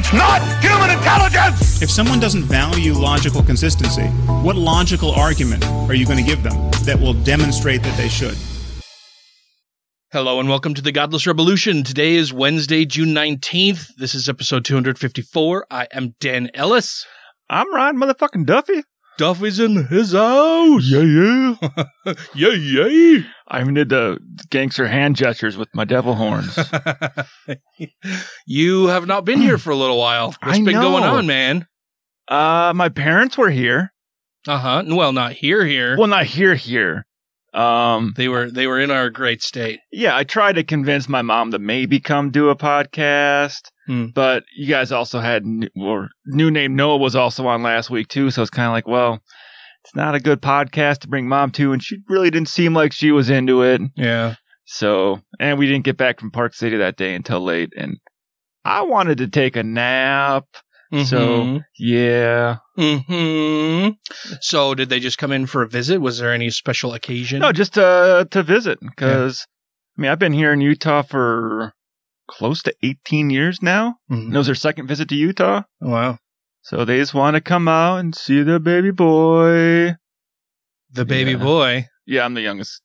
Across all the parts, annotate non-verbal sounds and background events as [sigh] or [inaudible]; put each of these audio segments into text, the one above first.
It's not human intelligence! If someone doesn't value logical consistency, what logical argument are you going to give them that will demonstrate that they should? Hello and welcome to the Godless Revolution. Today is Wednesday, June 19th. This is episode 254. I am Dan Ellis. I'm Ryan motherfucking Duffy. Duffy's in his house. Yeah, yeah. [laughs] yeah, yeah. I even did the gangster hand gestures with my devil horns. [laughs] you have not been here for a little while. [clears throat] What's I been going on, man? uh, my parents were here. Uh huh. Well, not here, here. Well, not here, here. Um, they were they were in our great state. yeah, I tried to convince my mom to maybe come do a podcast, Hmm. but you guys also had, or new name Noah was also on last week too, so it's kind of like, well, it's not a good podcast to bring mom to, and she really didn't seem like she was into it. Yeah. So, and we didn't get back from Park City that day until late, and I wanted to take a nap. So, yeah. hmm So, did they just come in for a visit? Was there any special occasion? No, just uh, to visit, because, I mean, I've been here in Utah for close to 18 years now. Mhm. And it was their second visit to Utah. Wow. So they just want to come out and see the baby boy. The baby Yeah. boy. Yeah, I'm the youngest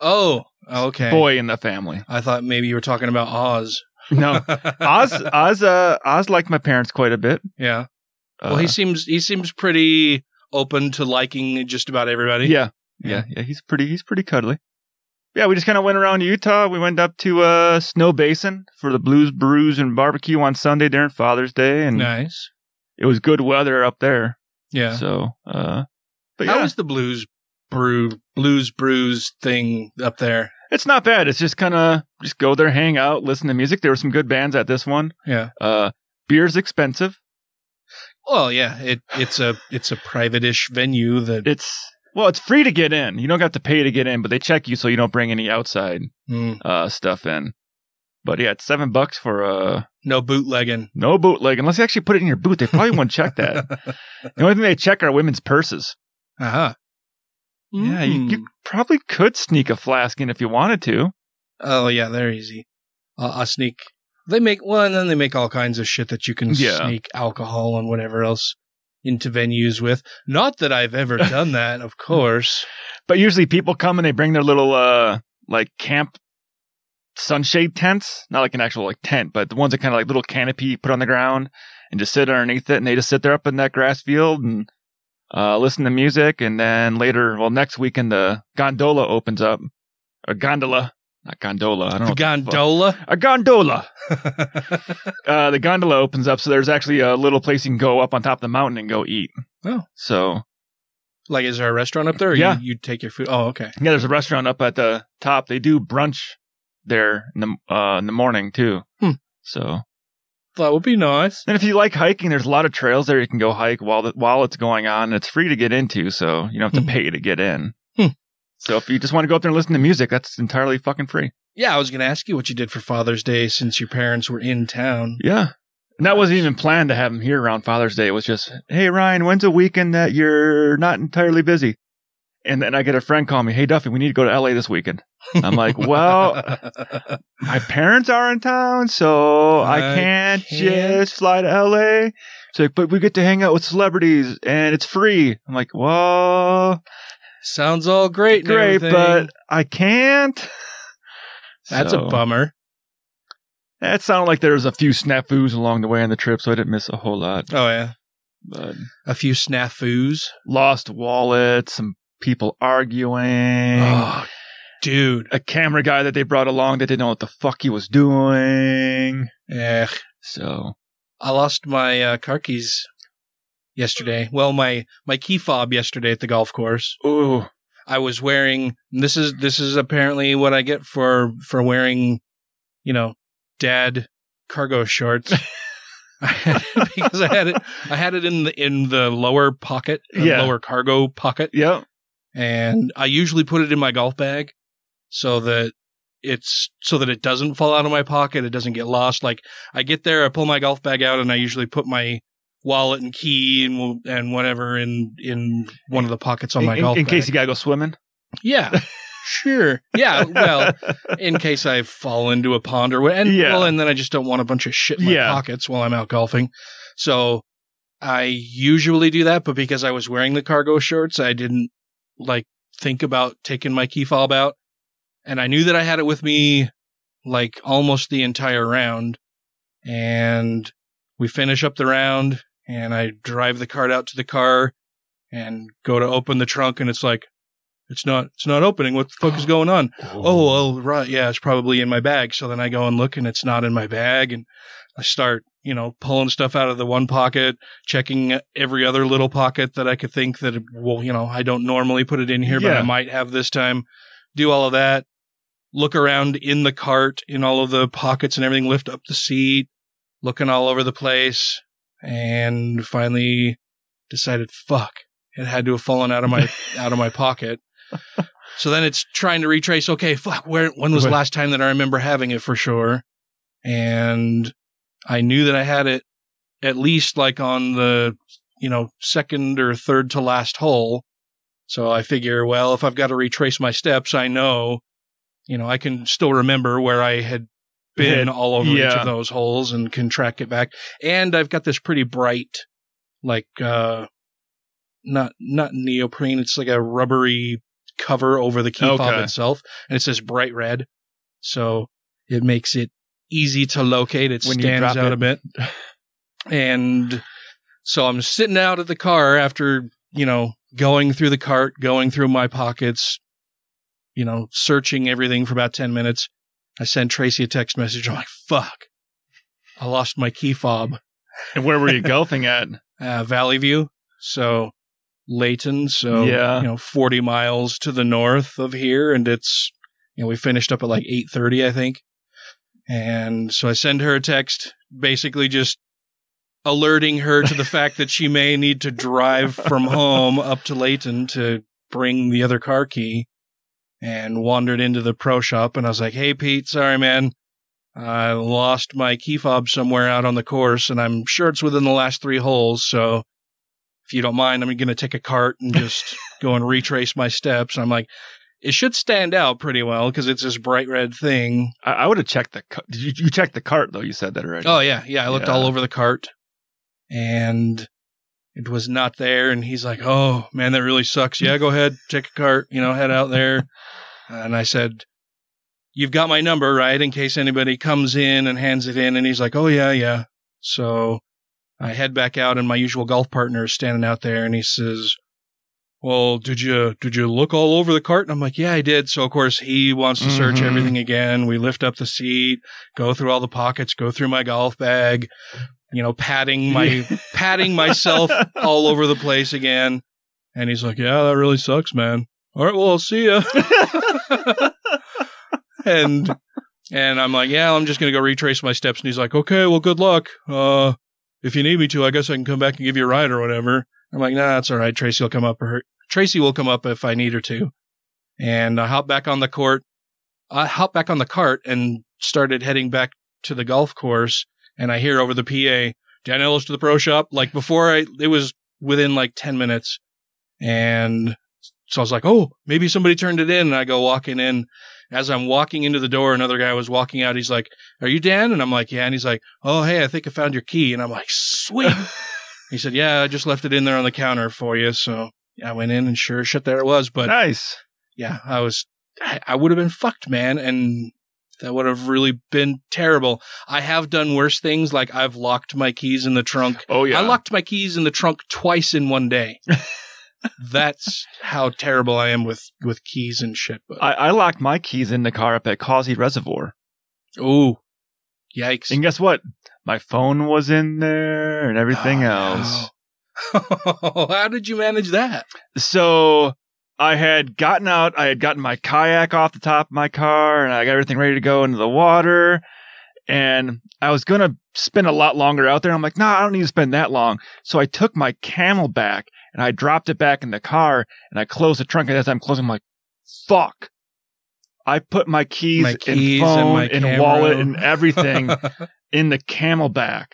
Oh, okay. boy in the family. I thought maybe you were talking about Oz. No, [laughs] Oz, Oz, uh, Oz liked my parents quite a bit. Yeah. Uh, Well, he seems he seems pretty open to liking just about everybody. Yeah, yeah, yeah. He's pretty. He's pretty cuddly. Yeah, we just kind of went around Utah. We went up to uh, Snowbasin for the Blues Brews and barbecue on Sunday during Father's Day, and Nice. it was good weather up there. Yeah. So, uh, but How yeah, is the blues brew blues brews thing up there? it's not bad. It's just kind of just go there, hang out, listen to music. There were some good bands at this one. Yeah. Uh, beer's expensive. Well, yeah. It it's a it's a private-ish venue that It's well, it's free to get in. You don't have to pay to get in, but they check you so you don't bring any outside mm, uh, stuff in. But yeah, it's seven bucks for uh no bootlegging. no bootleg unless you actually put it in your boot. They probably won't check that. [laughs] The only thing they check are women's purses. Uh-huh. Yeah, you, you probably could sneak a flask in if you wanted to. Oh yeah, they're easy. Uh, I'll sneak. They make well, and then they make all kinds of shit that you can Yeah. sneak alcohol and whatever else into venues with. Not that I've ever [laughs] done that, of course. But usually people come and they bring their little uh like camp sunshade tents, not like an actual like tent, but the ones that kind of like little canopy put on the ground and just sit underneath it, and they just sit there up in that grass field and uh listen to music, and then later, well, next weekend the gondola opens up, a gondola, not gondola, I don't know. The the gondola. A gondola. [laughs] uh, the gondola opens up, so there's actually a little place you can go up on top of the mountain and go eat. Oh. So like, is there a restaurant up there? Or Yeah. You, you take your food. Oh, okay. yeah, there's a restaurant up at the top. They do brunch there in the uh, in the morning too. Hmm. So That would be nice. and if you like hiking, there's a lot of trails there you can go hike while the, while it's going on. It's free to get into, so you don't have to Hmm. pay to get in. So if you just want to go up there and listen to music, that's entirely fucking free. Yeah, I was going to ask you what you did for Father's Day since your parents were in town. Yeah. And that wasn't even planned to have him here around Father's Day. It was just, hey, Ryan, when's a weekend that you're not entirely busy? And then I get a friend call me, hey, Duffy, we need to go to LA this weekend. I'm like, [laughs] well, my parents are in town, so I, I can't, can't. just fly to LA. Like, but we get to hang out with celebrities and it's free. I'm like, well, Sounds all great. and great, everything. but I can't. that's So, a bummer. It sounded like there was a few snafus along the way on the trip, so I didn't miss a whole lot. Oh yeah, But a few snafus. lost wallet, some people arguing, Oh, dude. a camera guy that they brought along that didn't know what the fuck he was doing. Eh, So I lost my uh, car keys yesterday. Well, my my key fob yesterday at the golf course. Ooh. I was wearing this is this is apparently what I get for for wearing, you know, dad cargo shorts. [laughs] [laughs] because I had it I had it in the in the lower pocket, uh, Yeah. lower cargo pocket, Yeah. and I usually put it in my golf bag so that it's so that it doesn't fall out of my pocket, it doesn't get lost. Like I get there, I pull my golf bag out, and I usually put my wallet and key and and whatever in in one of the pockets on my in- golf in bag. case you gotta go swimming. yeah, sure, yeah. Well, [laughs] in case I fall into a pond or what, and Yeah. well, and then I just don't want a bunch of shit in my Yeah. pockets while I'm out golfing. So I usually do that, but because I was wearing the cargo shorts, I didn't like think about taking my key fob out, and I knew that I had it with me like almost the entire round, and we finish up the round, and I drive the cart out to the car, and go to open the trunk, and it's like. It's not. It's not opening. What the fuck is going on? oh well right yeah it's probably in my bag so then i go and look and it's not in my bag and i start you know pulling stuff out of the one pocket checking every other little pocket that i could think that well you know i don't normally put it in here but i might have this time do all of that look around in the cart in all of the pockets and everything lift up the seat looking all over the place and finally decided fuck it had to have fallen out of my [laughs] out of my pocket so then it's trying to retrace. Okay, fuck. Where? When was the last time that I remember having it for sure? And I knew that I had it at least like on the you know second or third to last hole. So I figure, well, if I've got to retrace my steps, I know, you know, I can still remember where I had Hit. all over each of those holes and can track it back. And I've got this pretty bright, like, uh, not, not neoprene. It's like a rubbery cover over the key fob itself. And it says bright red. So it makes it easy to locate. It When stands out it. a bit. And so I'm sitting out at the car after, you know, going through the cart, going through my pockets, you know, searching everything for about 10 minutes. I send Tracy a text message. I'm like, fuck. I lost my key fob. And where were you golfing at? [laughs] Uh, Valley View. So Layton. So, Yeah. you know, 40 miles to the north of here. And it's, you know, we finished up at like 8.30, I think. And so I send her a text, basically just alerting her to the [laughs] fact that she may need to drive from home up to Layton to bring the other car key and wandered into the pro shop. And I was like, Hey, Pete, sorry, man. I lost my key fob somewhere out on the course and I'm sure it's within the last three holes. So if you don't mind, I'm going to take a cart and just [laughs] go and retrace my steps. And I'm like, it should stand out pretty well because it's this bright red thing. I, I would have checked the. Did you, you checked the cart though? You said that already. Oh yeah, yeah. I looked Yeah. all over the cart, and it was not there. And he's like, "Oh man, that really sucks." Yeah, go ahead, check a cart. You know, head out there. [laughs] And I said, "You've got my number, right? In case anybody comes in and hands it in." And he's like, "Oh yeah, yeah." So I head back out, and my usual golf partner is standing out there, and he says. Well, did you did you look all over the cart? And I'm like, yeah, I did. So of course he wants to search Mhm. everything again. We lift up the seat, go through all the pockets, go through my golf bag, you know, patting [laughs] my patting myself all over the place again. And he's like, "Yeah, that really sucks, man. All right, well, I'll see you." [laughs] and and I'm like, "Yeah, I'm just gonna go retrace my steps." And he's like, "Okay, well, good luck. Uh, if you need me to, I guess I can come back and give you a ride or whatever." I'm like, "Nah, that's all right. Tracy will come up. Or Tracy will come up if I need her to." And I hop back on the court. I hop back on the cart and started heading back to the golf course. And I hear over the PA, Dan Ellis to the pro shop. Like before I, it was within like 10 minutes. And so I was like, oh, maybe somebody turned it in. And I go walking in. As I'm walking into the door, another guy was walking out. He's like, are you Dan? And I'm like, yeah. And he's like, oh, hey, I think I found your key. And I'm like, sweet. [laughs] he said, yeah, I just left it in there on the counter for you. So I went in and sure shit, there it was. But nice. yeah, I was, I, I would have been fucked, man. And that would have really been terrible. I have done worse things. Like I've locked my keys in the trunk. Oh yeah. I locked my keys in the trunk twice in one day. [laughs] That's how terrible I am with, with keys and shit. But, I, I locked my keys in the car up at Causey Reservoir. ooh, yikes. And guess what? My phone was in there and everything Oh, else. no. [laughs] how did you manage that? So I had gotten out, I had gotten my kayak off the top of my car and I got everything ready to go into the water. and I was gonna spend a lot longer out there. I'm like, nah, I don't need to spend that long. So I took my CamelBak and I dropped it back in the car and I closed the trunk. And as I'm closing, I'm like, fuck. I put my keys, My keys and and phone my and, wallet and everything [laughs] in the CamelBak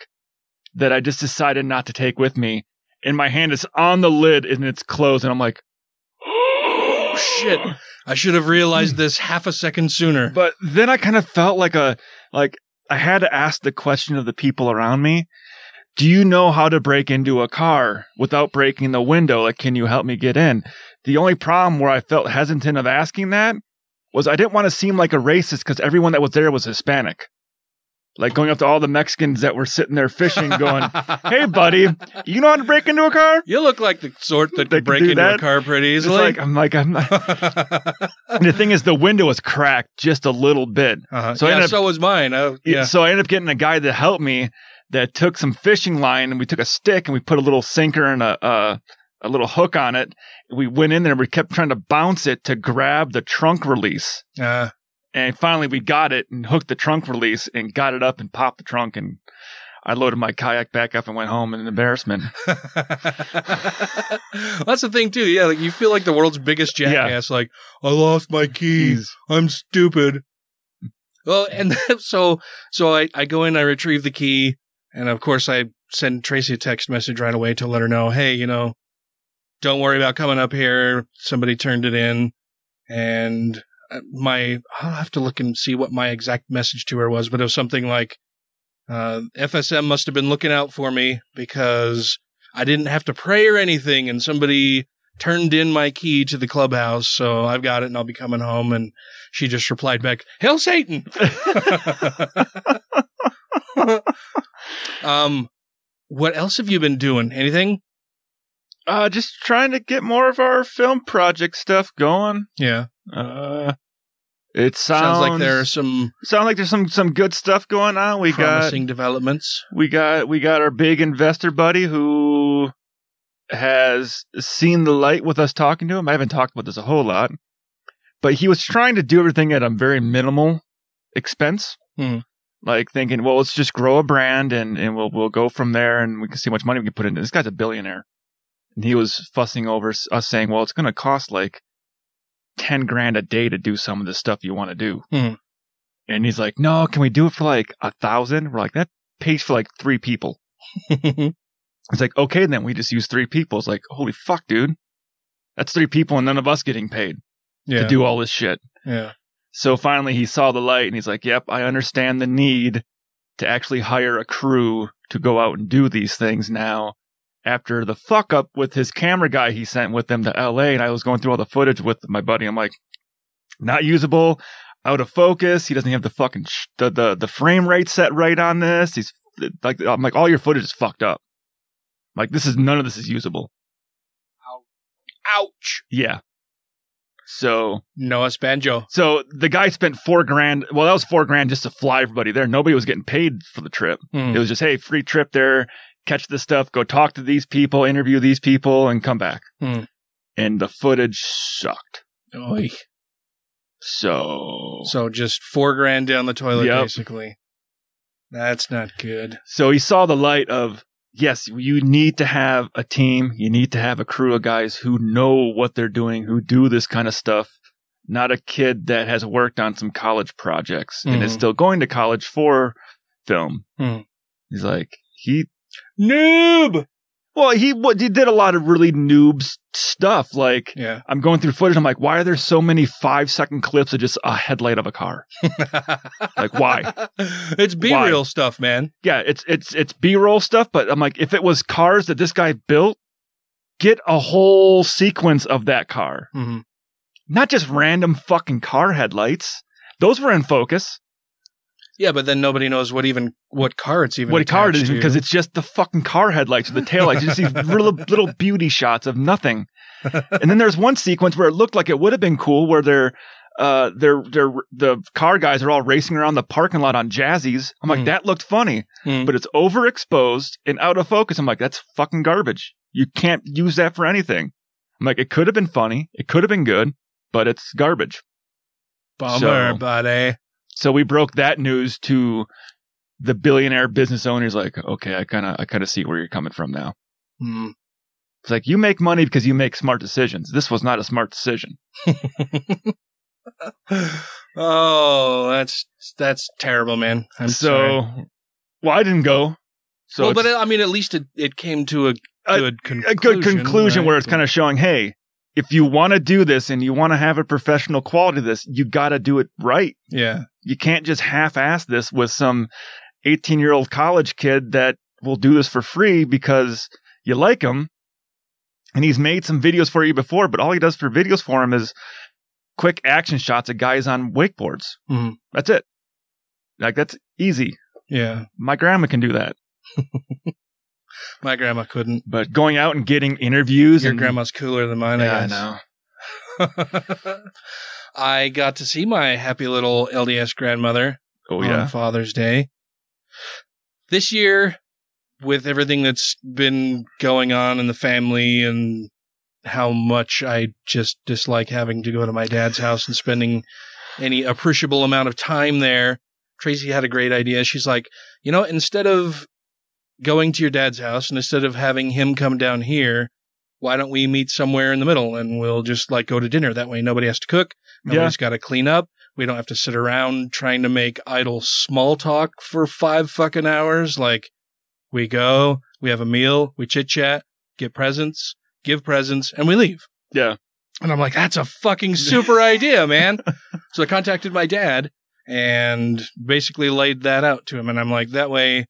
that I just decided not to take with me. And my hand is on the lid and it's closed. And I'm like, Oh, shit. I should have realized this half a second sooner. But then I kind of felt like a like I had to ask the question of the people around me. Do you know how to break into a car without breaking the window? Like, can you help me get in? The only problem where I felt hesitant of asking that was I didn't want to seem like a racist because everyone that was there was Hispanic. Like going up to all the Mexicans that were sitting there fishing, [laughs] going, "Hey, buddy, you know how to break into a car?" You look like the sort that That could break into a car pretty It's easily. like I'm like I'm not. and [laughs] the thing is, the window was cracked just a little bit. uh-huh. so I yeah, ended up- so was mine. I, Yeah. So I ended up getting a guy to help me that took some fishing line and we took a stick and we put a little sinker and a a, a little hook on it. We went in there and we kept trying to bounce it to grab the trunk release. Uh, And finally we got it and hooked the trunk release and got it up and popped the trunk and I loaded my kayak back up and went home in embarrassment. [laughs] That's the thing too. Yeah, like you feel like the world's biggest jackass. Like I lost my keys. I'm stupid. Well, and then, [laughs] so so I I go in, I retrieve the key, and of course I send Tracy a text message right away to let her know, hey, you know, don't worry about coming up here. Somebody turned it in, and my I'll have to look and see what my exact message to her was, but it was something like, uh, FSM must have been looking out for me because I didn't have to pray or anything, and somebody turned in my key to the clubhouse, so I've got it, and I'll be coming home. And she just replied back, "Hell, Satan." [laughs] um, what else have you been doing? Anything? Uh, just trying to get more of our film project stuff going. Yeah, Uh, it sounds, sounds like there's some sound like there's some some good stuff going on. We got promising developments. we got we got our big investor buddy who has seen the light with us talking to him. I haven't talked about this a whole lot, but he was trying to do everything at a very minimal expense. Hmm. Like thinking, well, let's just grow a brand and, and we'll we'll go from there and we can see how much money we can put into. it. This guy's a billionaire, and he was fussing over us saying, well, it's going to cost like ten grand a day to do some of the stuff you want to do. Hmm. And he's like, no, can we do it for like a thousand? We're like, that pays for like three people. [laughs] It's like, okay, then we just use three people. It's like, holy fuck, dude. That's three people and none of us getting paid yeah, to do all this shit. yeah. So finally he saw the light and he's like, yep, I understand the need to actually hire a crew to go out and do these things now. After the fuck up with his camera guy he sent with them to LA and I was going through all the footage with my buddy. I'm like, not usable, out of focus. He doesn't have the fucking, sh- the, the, the frame rate set right on this. He's like, I'm like, all your footage is fucked up. Like this is, none of this is usable. Ouch. Yeah. So Noah Banjo. so the guy spent four grand. Well, that was four grand just to fly everybody there. Nobody was getting paid for the trip. Hmm. It was just, hey, free trip there, catch this stuff, go talk to these people, interview these people, and come back. Hmm. And the footage sucked. Oy. So, So just four grand down the toilet, Yep. basically. That's not good. so he saw the light of, yes, you need to have a team. You need to have a crew of guys who know what they're doing, who do this kind of stuff. Not a kid that has worked on some college projects and is Mhm. still going to college for film. Hmm. He's like, he Noob. Well, he what he did a lot of really noobs stuff. Like Yeah. I'm going through footage. I'm like, why are there so many five second clips of just a headlight of a car? [laughs] Like, why? It's B roll stuff, man. Yeah, it's it's it's B roll stuff. But I'm like, if it was cars that this guy built, get a whole sequence of that car, hmm not just random fucking car headlights. Those were in focus. Yeah, but then nobody knows what even what car it's even. what car it is because it's just the fucking car headlights or the tail lights. You just see [laughs] little, little beauty shots of nothing. And then there's one sequence where it looked like it would have been cool where they're, uh, they're, they're, the car guys are all racing around the parking lot on jazzies. I'm like, Hmm. that looked funny, Hmm. but it's overexposed and out of focus. I'm like, that's fucking garbage. You can't use that for anything. I'm like, it could have been funny. It could have been good, but it's garbage. bummer, so- buddy. So we broke that news to the billionaire business owner's like, okay, I kind of, I kind of see where you're coming from now. Hmm. It's like you make money because you make smart decisions. This was not a smart decision. [laughs] oh, that's that's terrible, man. I'm so, sorry. well, I didn't go. So well, but I mean, at least it, it came to a A- good conclusion. a good conclusion right? where it's kind of showing, hey, if you want to do this and you want to have a professional quality to this, you got to do it right. yeah, You can't just half-ass this with some 18-year-old college kid that will do this for free because you like him. And he's made some videos for you before, but all he does for videos for him is quick action shots of guys on wakeboards. Mhm. That's it. Like that's easy. yeah. My grandma can do that. [laughs] My grandma couldn't. But going out and getting interviews Your and grandma's cooler than mine. yeah, I I know. [laughs] I got to see my happy little LDS grandmother Oh on yeah. Father's Day. This year, with everything that's been going on in the family and how much I just dislike having to go to my dad's house and spending any appreciable amount of time there, Tracy had a great idea. She's like, you know, instead of going to your dad's house and instead of having him come down here, why don't we meet somewhere in the middle and we'll just like go to dinner? That way nobody has to cook. Nobody's got to clean up. We don't have to sit around trying to make idle small talk for five fucking hours. Like, we go, we have a meal, we chit chat, get presents, give presents, and we leave. Yeah. And I'm like, that's a fucking [laughs] super idea, man. So I contacted my dad and basically laid that out to him. And I'm like, that way,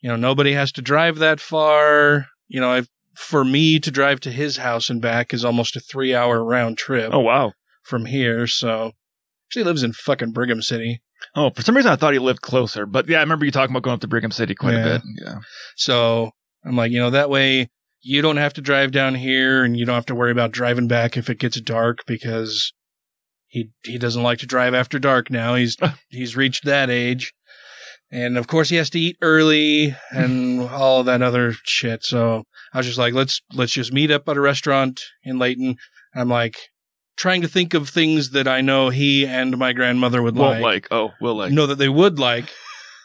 you know, nobody has to drive that far. You know, I've, for me to drive to his house and back is almost a three hour round trip Oh wow. from here. So she lives in fucking Brigham City. Oh, for some reason I thought he lived closer, but yeah, I remember you talking about going up to Brigham City quite Yeah. a bit. Yeah. So I'm like, you know, that way you don't have to drive down here and you don't have to worry about driving back if it gets dark because he he doesn't like to drive after dark now. He's [laughs] he's reached that age. And of course he has to eat early and [laughs] all that other shit. So I was just like, let's let's just meet up at a restaurant in Layton. I'm like trying to think of things that I know he and my grandmother would Won't like like. Oh, will like. know that they would like.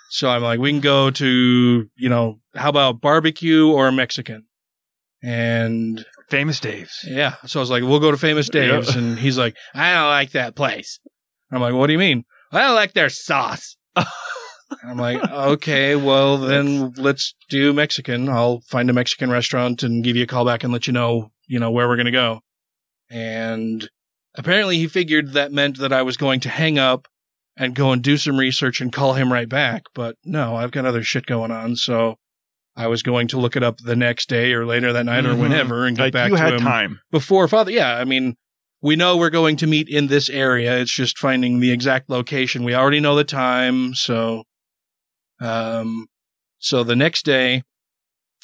So I'm like, we can go to, you know, how about barbecue or Mexican? And Famous Dave's. yeah, so I was like, we'll go to Famous Dave's. Yeah. And he's like, I don't like that place. I'm like, what do you mean? I don't like their sauce. [laughs] I'm like, okay, well [laughs] then let's do Mexican. I'll find a Mexican restaurant and give you a call back and let you know, you know, where we're going to go. And apparently he figured that meant that I was going to hang up and go and do some research and call him right back. But no, I've got other shit going on. So I was going to look it up the next day or later that night or Mhm. whenever and get Like back you to had him time. before father. Yeah, I mean, we know we're going to meet in this area. It's just finding the exact location. We already know the time, so um so the next day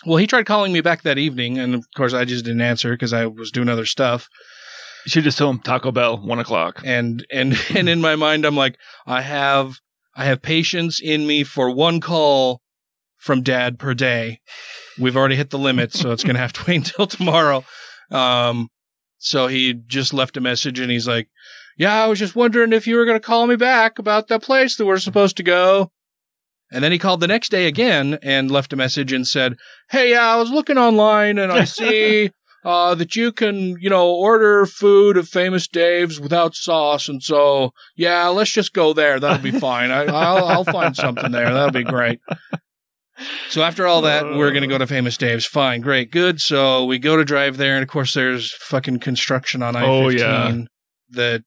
well, he tried calling me back that evening, and of course, I just didn't answer because I was doing other stuff. You should just tell him Taco Bell, one o'clock. And and [laughs] and in my mind, I'm like, I have I have patience in me for one call from Dad per day. We've already hit the limit, so it's gonna have to [laughs] wait until tomorrow. Um, so he just left a message, and he's like, "Yeah, I was just wondering if you were gonna call me back about that place that we're supposed to go." And then he called the next day again and left a message and said, "Hey, yeah, I was looking online and I [laughs] see." uh, that you can, you know, order food at Famous Dave's without sauce. And so, yeah, let's just go there. That'll be fine. I, I'll, I'll find something there. That'll be great. So after all that, we're going to go to Famous Dave's. Fine, great, good. So we go to drive there. And of course, there's fucking construction on I-15 Oh, yeah. that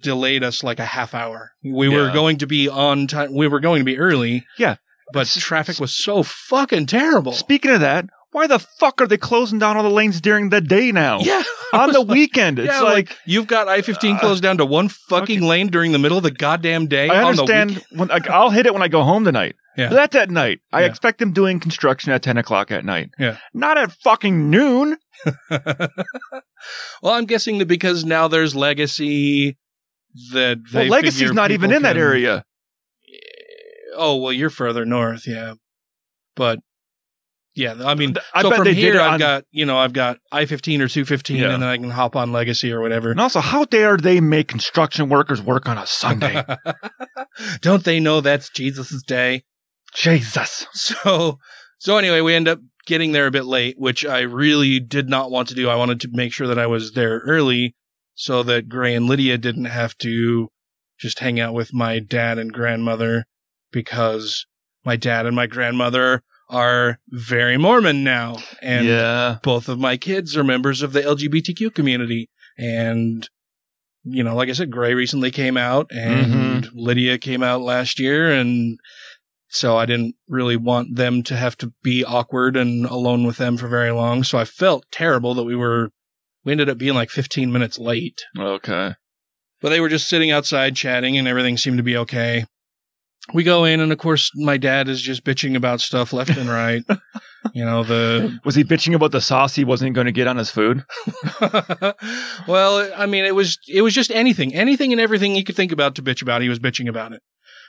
delayed us like a half hour. We were going to be on time. We were going to be early. Yeah. But traffic was so fucking terrible. Speaking of that, why the fuck are they closing down all the lanes during the day now? [laughs] Yeah. On the weekend. It's [laughs] yeah, like, you've got I fifteen uh, closed down to one fucking lane during the middle of the goddamn day. I on the understand when like, I'll hit it when I go home tonight. Yeah. But that's at night. I Yeah. expect them doing construction at 10 o'clock at night. Yeah. Not at fucking noon. [laughs] well, I'm guessing that because now there's legacy that Well, Legacy's not even in that area. Oh well, you're further north, yeah. But yeah, I mean, I so bet from they here I've on- got you know I've got I fifteen or two fifteen, Yeah. and then I can hop on Legacy or whatever. And also, how dare they make construction workers work on a Sunday? [laughs] Don't they know that's Jesus' day? Jesus. So, so anyway, we end up getting there a bit late, which I really did not want to do. I wanted to make sure that I was there early so that Gray and Lydia didn't have to just hang out with my dad and grandmother because my dad and my grandmother are very Mormon now. And yeah. both of my kids are members of the LGBTQ community. And, you know, like I said, Gray recently came out and mm-hmm. Lydia came out last year. And so I didn't really want them to have to be awkward and alone with them for very long. So I felt terrible that we were, we ended up being like 15 minutes late. Okay. But they were just sitting outside chatting and everything seemed to be okay. We go in and of course my dad is just bitching about stuff left and right. [laughs] you know, the Was he bitching about the sauce he wasn't going to get on his food? [laughs] [laughs] well, I mean, it was it was just anything, anything and everything he could think about to bitch about. He was bitching about it,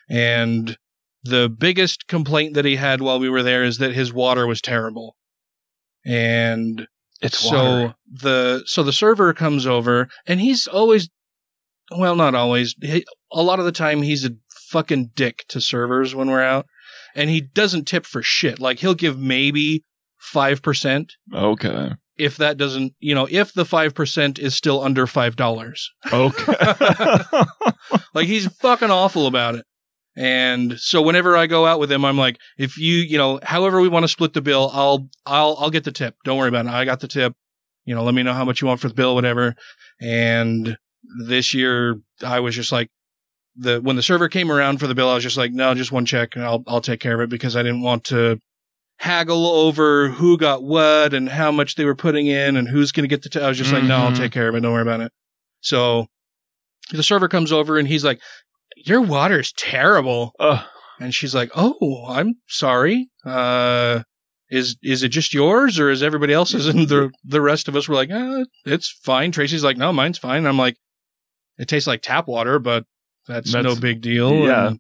and the biggest complaint that he had while we were there is that his water was terrible, and It's so the so the server comes over and he's always, well, not always. He, a lot of the time he's a fucking dick to servers when we're out, and he doesn't tip for shit. Like he'll give maybe five percent Okay. if that doesn't, you know, if the 5% is still under $5. Okay. [laughs] Like he's fucking awful about it. And so whenever I go out with him, I'm like, if you, you know, however we want to split the bill, I'll, I'll, I'll get the tip. Don't worry about it. I got the tip. You know, let me know how much you want for the bill, whatever. And this year I was just like, the, when the server came around for the bill, I was just like, no, just one check and I'll, I'll take care of it because I didn't want to haggle over who got what and how much they were putting in and who's going to get the, t- I was just like, no, I'll Mhm. take care of it. Don't worry about it. So the server comes over and he's like, your water's terrible. Ugh. And she's like, "Oh, I'm sorry. Uh, is is it just yours, or is everybody else's?" And the the rest of us were like, eh, "It's fine." Tracy's like, "No, mine's fine." I'm like, "It tastes like tap water, but that's, That's- no big deal." yeah. And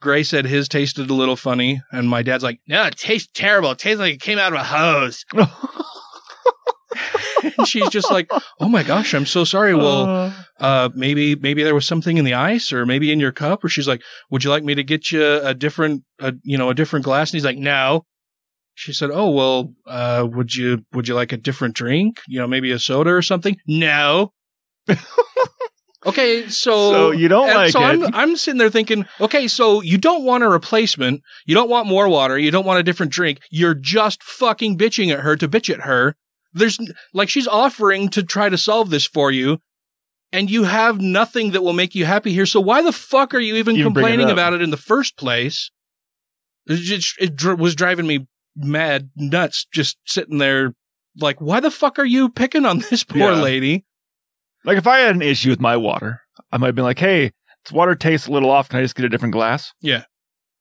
Gray said his tasted a little funny, and my dad's like, "No, it tastes terrible. It tastes like it came out of a hose." [laughs] and she's just like, "Oh my gosh, I'm so sorry." Well, uh, maybe maybe there was something in the ice or maybe in your cup or she's like would you like me to get you a different a, you know a different glass? And he's like no. She said oh well uh, would you would you like a different drink? You know maybe a soda or something? No. [laughs] Okay so So you don't like so it. I'm, I'm sitting there thinking okay so you don't want a replacement. You don't want more water. You don't want a different drink. You're just fucking bitching at her to bitch at her there's like she's offering to try to solve this for you and you have nothing that will make you happy here. So why the fuck are you even, Even bring it complaining about it in the first place? It, just, it was driving me mad nuts just sitting there like, why the fuck are you picking on [laughs] this poor Yeah. lady? like if I had an issue with my water, I might have been like, "Hey, this water tastes a little off. Can I just get a different glass?"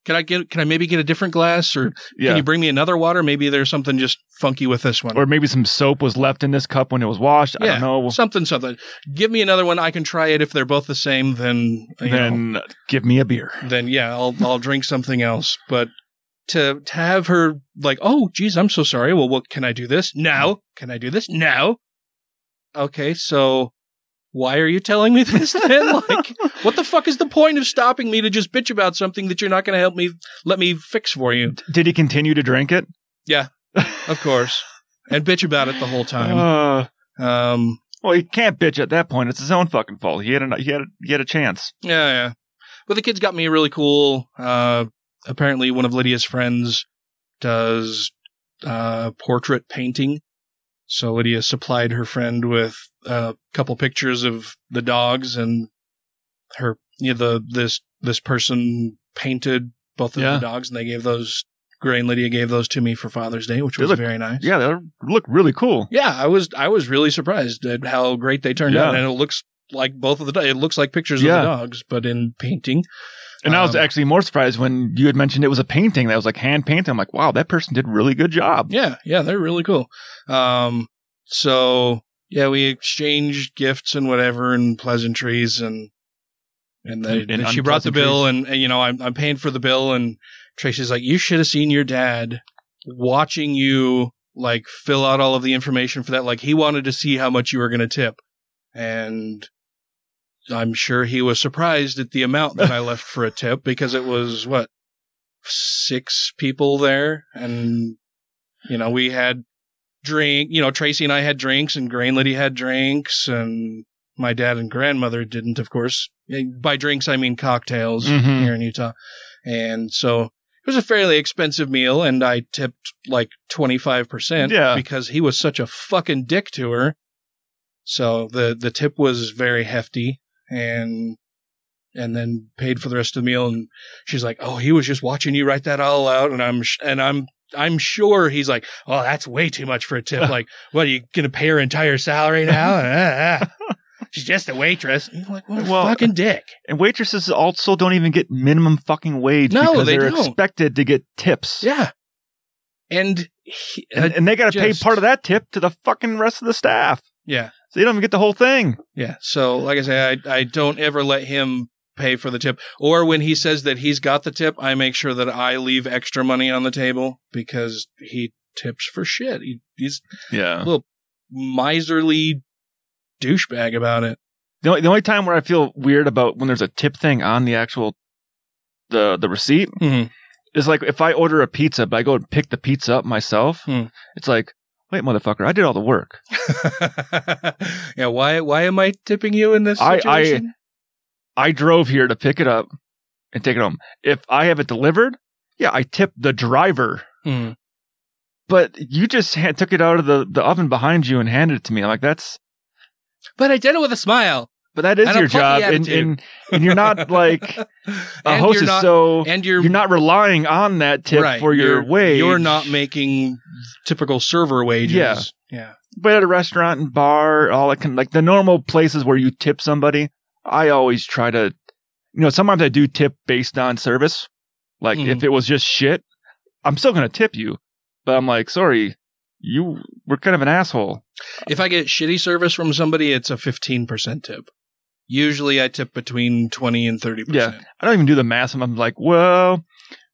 Can I get, can I maybe get a different glass or Yeah. can you bring me another water? Maybe there's something just funky with this one. or maybe some soap was left in this cup when it was washed. I don't know. something, something. Give me another one. I can try it. If they're both the same, then, you know, Then give me a beer. then yeah, I'll I'll drink something else. But to to have her like, oh, geez, I'm so sorry. Well, what can I do this now? Can I do this now? Okay, so why are you telling me this [laughs] then? like, what the fuck is the point of stopping me to just bitch about something that you're not going to help me let me fix for you? Did he continue to drink it? Yeah, [laughs] of course, and bitch about it the whole time. Uh, Um, well, he can't bitch at that point. It's his own fucking fault. He had a he had a, he had a chance. Yeah, yeah. But the kids got me really cool. Uh, apparently, one of Lydia's friends does uh, portrait painting. So Lydia supplied her friend with a couple pictures of the dogs, and her, you know, the this this person painted both of Yeah. the dogs, and they gave those. Gray and Lydia gave those to me for Father's Day, which They was look- very nice. Yeah, they look really cool. Yeah, I was I was really surprised at how great they turned Yeah. out, and it looks like both of the it looks like pictures Yeah. of the dogs, but in painting. And I was Um, actually more surprised when you had mentioned it was a painting that was like hand painted. I'm like, wow, that person did a really good job. Yeah, yeah, they're really cool. Um, so yeah, we exchanged gifts and whatever and pleasantries and and, they, And- and and she brought the bill and, and you know I'm I'm paying for the bill and Tracy's like you should have seen your dad watching you like fill out all of the information for that like he wanted to see how much you were going to tip and I'm sure he was surprised at the amount that I left for a tip because it was what six people there, and you know we had drink. You know Tracy and I had drinks, and Gray and Lydia had drinks, and my dad and grandmother didn't, of course. By drinks, I mean cocktails Mhm. here in Utah, and so it was a fairly expensive meal, and I tipped like twenty five percent, Yeah. because he was such a fucking dick to her. So the the tip was very hefty, and and then paid for the rest of the meal. And she's like, "Oh, he was just watching you write that all out." And I'm sh- and I'm I'm sure he's like, "Oh, that's way too much for a tip. [laughs] like, what are you gonna pay her entire salary now?" [laughs] Ah, ah. She's just a waitress. And I'm like, what a Well, fucking dick. And waitresses also don't even get minimum fucking wage No, because they are don't. expected to get tips. Yeah. And he, And, and they got to pay part of that tip to the fucking rest of the staff. yeah, So you don't even get the whole thing. yeah. So, like I say, I I don't ever let him pay for the tip, or when he says that he's got the tip, I make sure that I leave extra money on the table because he tips for shit. He, he's Yeah. little miserly douchebag about it. The only, the only time where I feel weird about when there's a tip thing on the actual the the receipt Mhm. is like if I order a pizza, but I go and pick the pizza up myself. Hmm. It's like, wait, motherfucker, I did all the work. [laughs] yeah, why why am I tipping you in this I- I- situation? I drove here to pick it up and take it home. If I have it delivered, yeah, I tip the driver. Hmm. But you just ha- took it out of the, the oven behind you and handed it to me. I'm like, that's But I did it with a smile. But that is And your job, and, and and you're not [laughs] like a not, so and you're, you're not relying on that tip right, for your wage. You're not making typical server wages. Yeah. Yeah. but at a restaurant and bar, all that like the normal places where you tip somebody, I always try to, you know, sometimes I do tip based on service. Like Mhm. if it was just shit, I'm still gonna tip you, but I'm like, sorry, you were kind of an asshole. If I get shitty service from somebody, it's a 15% tip. Usually I tip between 20 and 30%. Yeah. I don't even do the math. and I'm like, well,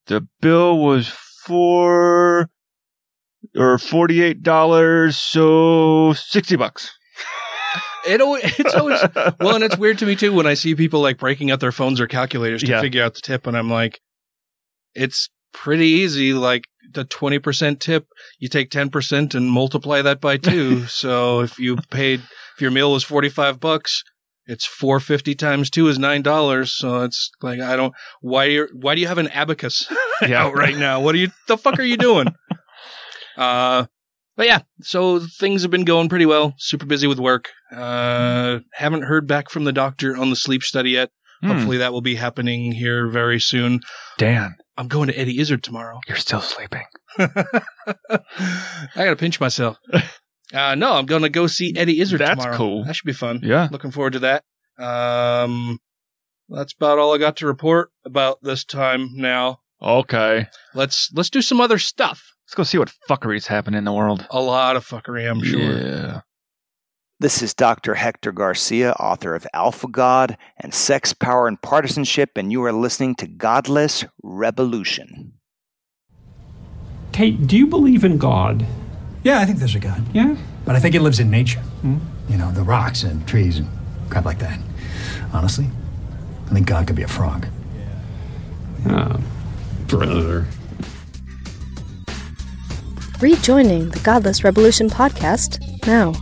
the bill was four or forty eight dollars, so sixty bucks. It always, [laughs] it's always, [laughs] well, and it's weird to me too when I see people like breaking out their phones or calculators to Yeah. figure out the tip, and I'm like, it's pretty easy. Like the 20% tip, you take 10% and multiply that by two. [laughs] so if you paid, if your meal was 45 bucks, it's 450 times two is nine dollars. So it's like I don't why why do you have an abacus [laughs] Yeah. out right now? What are you the fuck are you doing? [laughs] uh, but yeah, so things have been going pretty well. Super busy with work. Uh, haven't heard back from the doctor on the sleep study yet. Hmm. Hopefully that will be happening here very soon. Dan, I'm going to Eddie Izzard tomorrow. you're still sleeping. [laughs] I gotta pinch myself. Uh, no, I'm gonna go see Eddie Izzard That's tomorrow. cool. That should be fun. Yeah. Looking forward to that. Um, that's about all I got to report about this time now. Okay. Let's let's do some other stuff. Let's go see what fuckery's happening in the world. A lot of fuckery, I'm sure. Yeah. This is Dr. Hector Garcia, author of Alpha God and Sex, Power, and Partisanship, and you are listening to Godless Revolution. Kate, do you believe in God? Yeah, I think there's a God. Yeah? But I think it lives in nature. You know, the rocks and trees and crap like that. Honestly, I think God could be a frog. Uh, brother. Rejoining the Godless Revolution podcast now.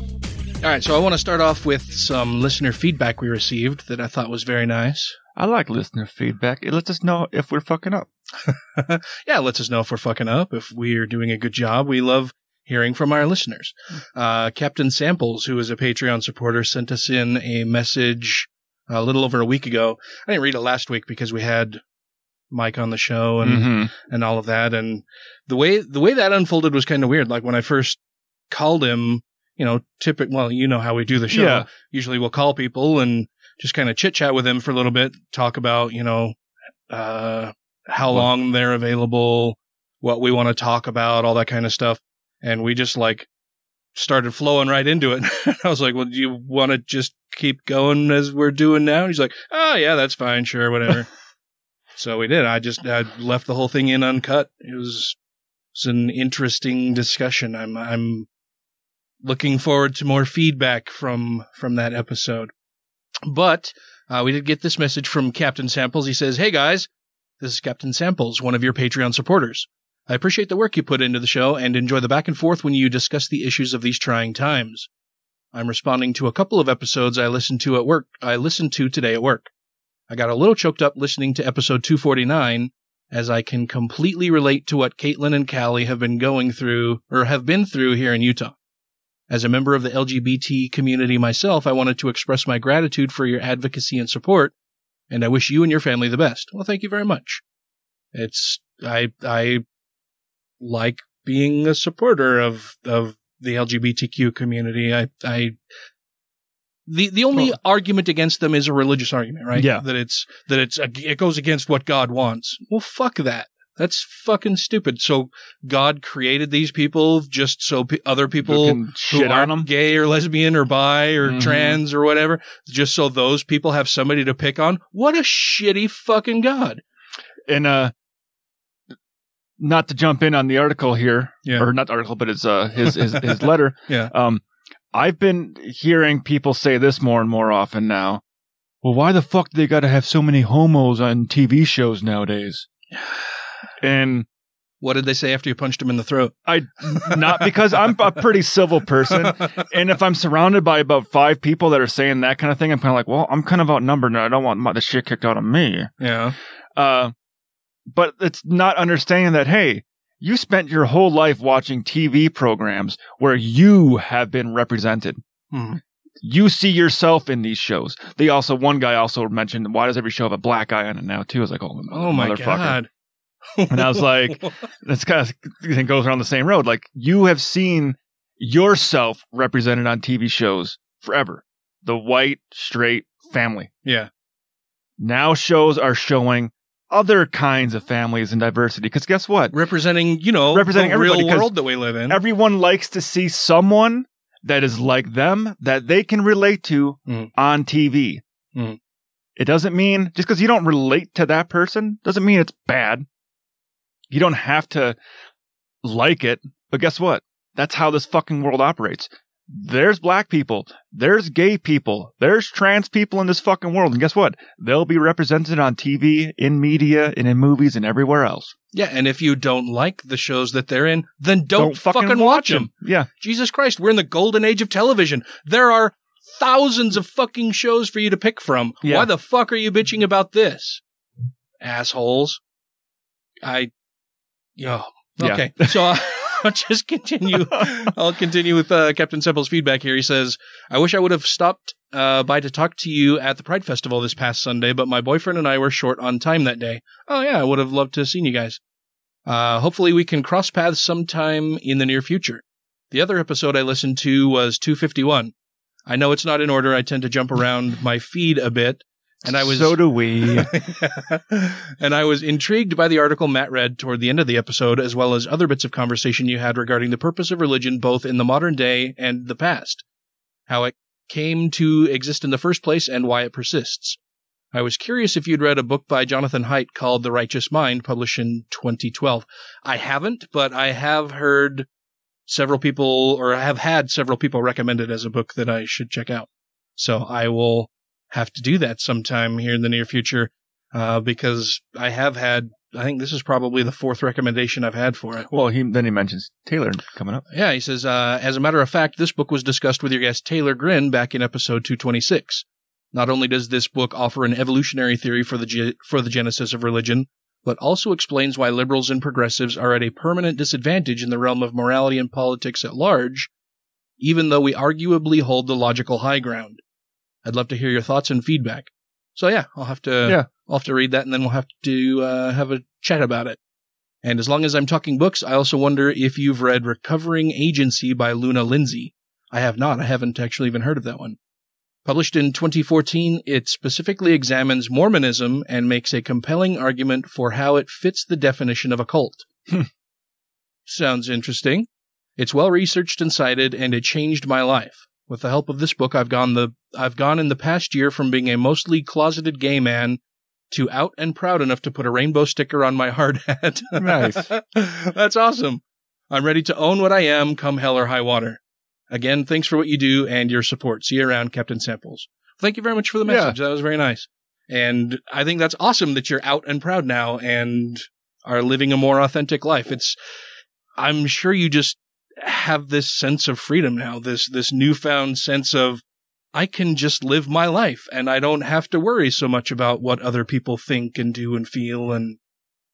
All right, so I want to start off with some listener feedback we received that I thought was very nice. I like listener feedback. It lets us know if we're fucking up. [laughs] yeah, it lets us know if we're fucking up, if we're doing a good job. We love hearing from our listeners. Uh, Captain Samples, who is a Patreon supporter, sent us in a message a little over a week ago. I didn't read it last week because we had Mike on the show and Mhm. and all of that. And the way the way that unfolded was kind of weird. Like when I first called him, you know, typical. Well, you know how we do the show. Yeah. Usually we'll call people and just kind of chit chat with them for a little bit, talk about you know uh, how long they're available, what we want to talk about, all that kind of stuff. And we just like started flowing right into it. [laughs] I was like, well, do you want to just keep going as we're doing now? And he's like, oh yeah, that's fine. Sure. Whatever. [laughs] so we did. I just, I left the whole thing in uncut. It was, it was an interesting discussion. I'm, I'm looking forward to more feedback from, from that episode. But, uh, we did get this message from Captain Samples. He says, Hey guys, This is Captain Samples, one of your Patreon supporters. I appreciate the work you put into the show and enjoy the back and forth when you discuss the issues of these trying times. I'm responding to a couple of episodes I listened to at work. I listened to today at work. I got a little choked up listening to episode 249 as I can completely relate to what Caitlin and Callie have been going through or have been through here in Utah. As a member of the LGBT community myself, I wanted to express my gratitude for your advocacy and support, and I wish you and your family the best. Well, thank you very much. It's I I like being a supporter of of the LGBTQ community. I I the the only argument against them is a religious argument, right? Yeah. That it's that it's it goes against what God wants. Well, fuck that. That's fucking stupid. So God created these people just so pe other people can who shit on aren't gay or lesbian or bi or Mhm. trans or whatever, just so those people have somebody to pick on. What a shitty fucking God. And uh, not to jump in on the article here, Yeah. or not the article, but it's uh his his, his [laughs] letter. Yeah. Um, I've been hearing people say this more and more often now. Well, why the fuck do they got to have so many homos on TV shows nowadays? [sighs] And What did they say after you punched him in the throat? I not because I'm a pretty civil person, [laughs] and if I'm surrounded by about five people that are saying that kind of thing, I'm kind of like, well, I'm kind of outnumbered, and I don't want the shit kicked out of me. Yeah. Uh, but it's not understanding that hey, you spent your whole life watching TV programs where you have been represented. Hmm. You see yourself in these shows. They also one guy also mentioned why does every show have a black guy on it now too? I was like, oh, Oh my motherfucker. god. And I was like, [laughs] that's kind of it goes around the same road. Like you have seen yourself represented on TV shows forever. The white straight family. Yeah. Now shows are showing other kinds of families and diversity. Because guess what? Representing, you know, Representing the real world that we live in. Everyone likes to see someone that is like them that they can relate to Mm. on TV. Mm. It doesn't mean just because you don't relate to that person doesn't mean it's bad. You don't have to like it, but guess what? That's how this fucking world operates. There's black people, there's gay people, there's trans people in this fucking world, and guess what? They'll be represented on TV, in media, and in movies, and everywhere else. yeah, and if you don't like the shows that they're in, then don't, fucking, watch them. Yeah. Jesus Christ, we're in the golden age of television. There are thousands of fucking shows for you to pick from. Yeah. Why the fuck are you bitching about this? Assholes. I, Yeah. okay. So uh, [laughs] [laughs] I'll just continue. I'll continue with uh, Captain Samples feedback here. He says, I wish I would have stopped uh, by to talk to you at the Pride Festival this past Sunday, but my boyfriend and I were short on time that day. Oh, yeah, I would have loved to have seen you guys. Uh, hopefully we can cross paths sometime in the near future. The other episode I listened to was 251. I know it's not in order. I tend to jump around my feed a bit. And I was So do we. [laughs] and I was intrigued by the article Matt read toward the end of the episode, as well as other bits of conversation you had regarding the purpose of religion both in the modern day and the past, how it came to exist in the first place, and why it persists. I was curious if you'd read a book by Jonathan Haidt called The Righteous Mind, published in 2012. I haven't, but I have heard several people, or have had several people recommend it as a book that I should check out. So I will have to do that sometime here in the near future uh, because I have had. I think this is probably the fourth recommendation I've had for it. well, he then he mentions Taylor coming up. Yeah, he says, uh, as a matter of fact, this book was discussed with your guest Taylor Grin back in episode 226. Not only does this book offer an evolutionary theory for the ge- for the genesis of religion, but also explains why liberals and progressives are at a permanent disadvantage in the realm of morality and politics at large, even though we arguably hold the logical high ground. I'd love to hear your thoughts and feedback. So yeah, I'll have to Yeah. I'll have to read that and then we'll have to uh, have a chat about it. And as long as I'm talking books, I also wonder if you've read Recovering Agency by Luna Lindsay. I have not. I haven't actually even heard of that one. Published in 2014, it specifically examines Mormonism and makes a compelling argument for how it fits the definition of a cult. Sounds interesting. It's well researched and cited, and it changed my life. With the help of this book, I've gone the I've gone in the past year from being a mostly closeted gay man to out and proud enough to put a rainbow sticker on my hard hat. Nice. [laughs] That's awesome. I'm ready to own what I am, come hell or high water. Again, thanks for what you do and your support. See you around, Captain Samples. Thank you very much for the Yeah. message. That was very nice. And I think that's awesome that you're out and proud now and are living a more authentic life. It's, I'm sure you just have this sense of freedom now, this, this newfound sense of, I can just live my life and I don't have to worry so much about what other people think and do and feel and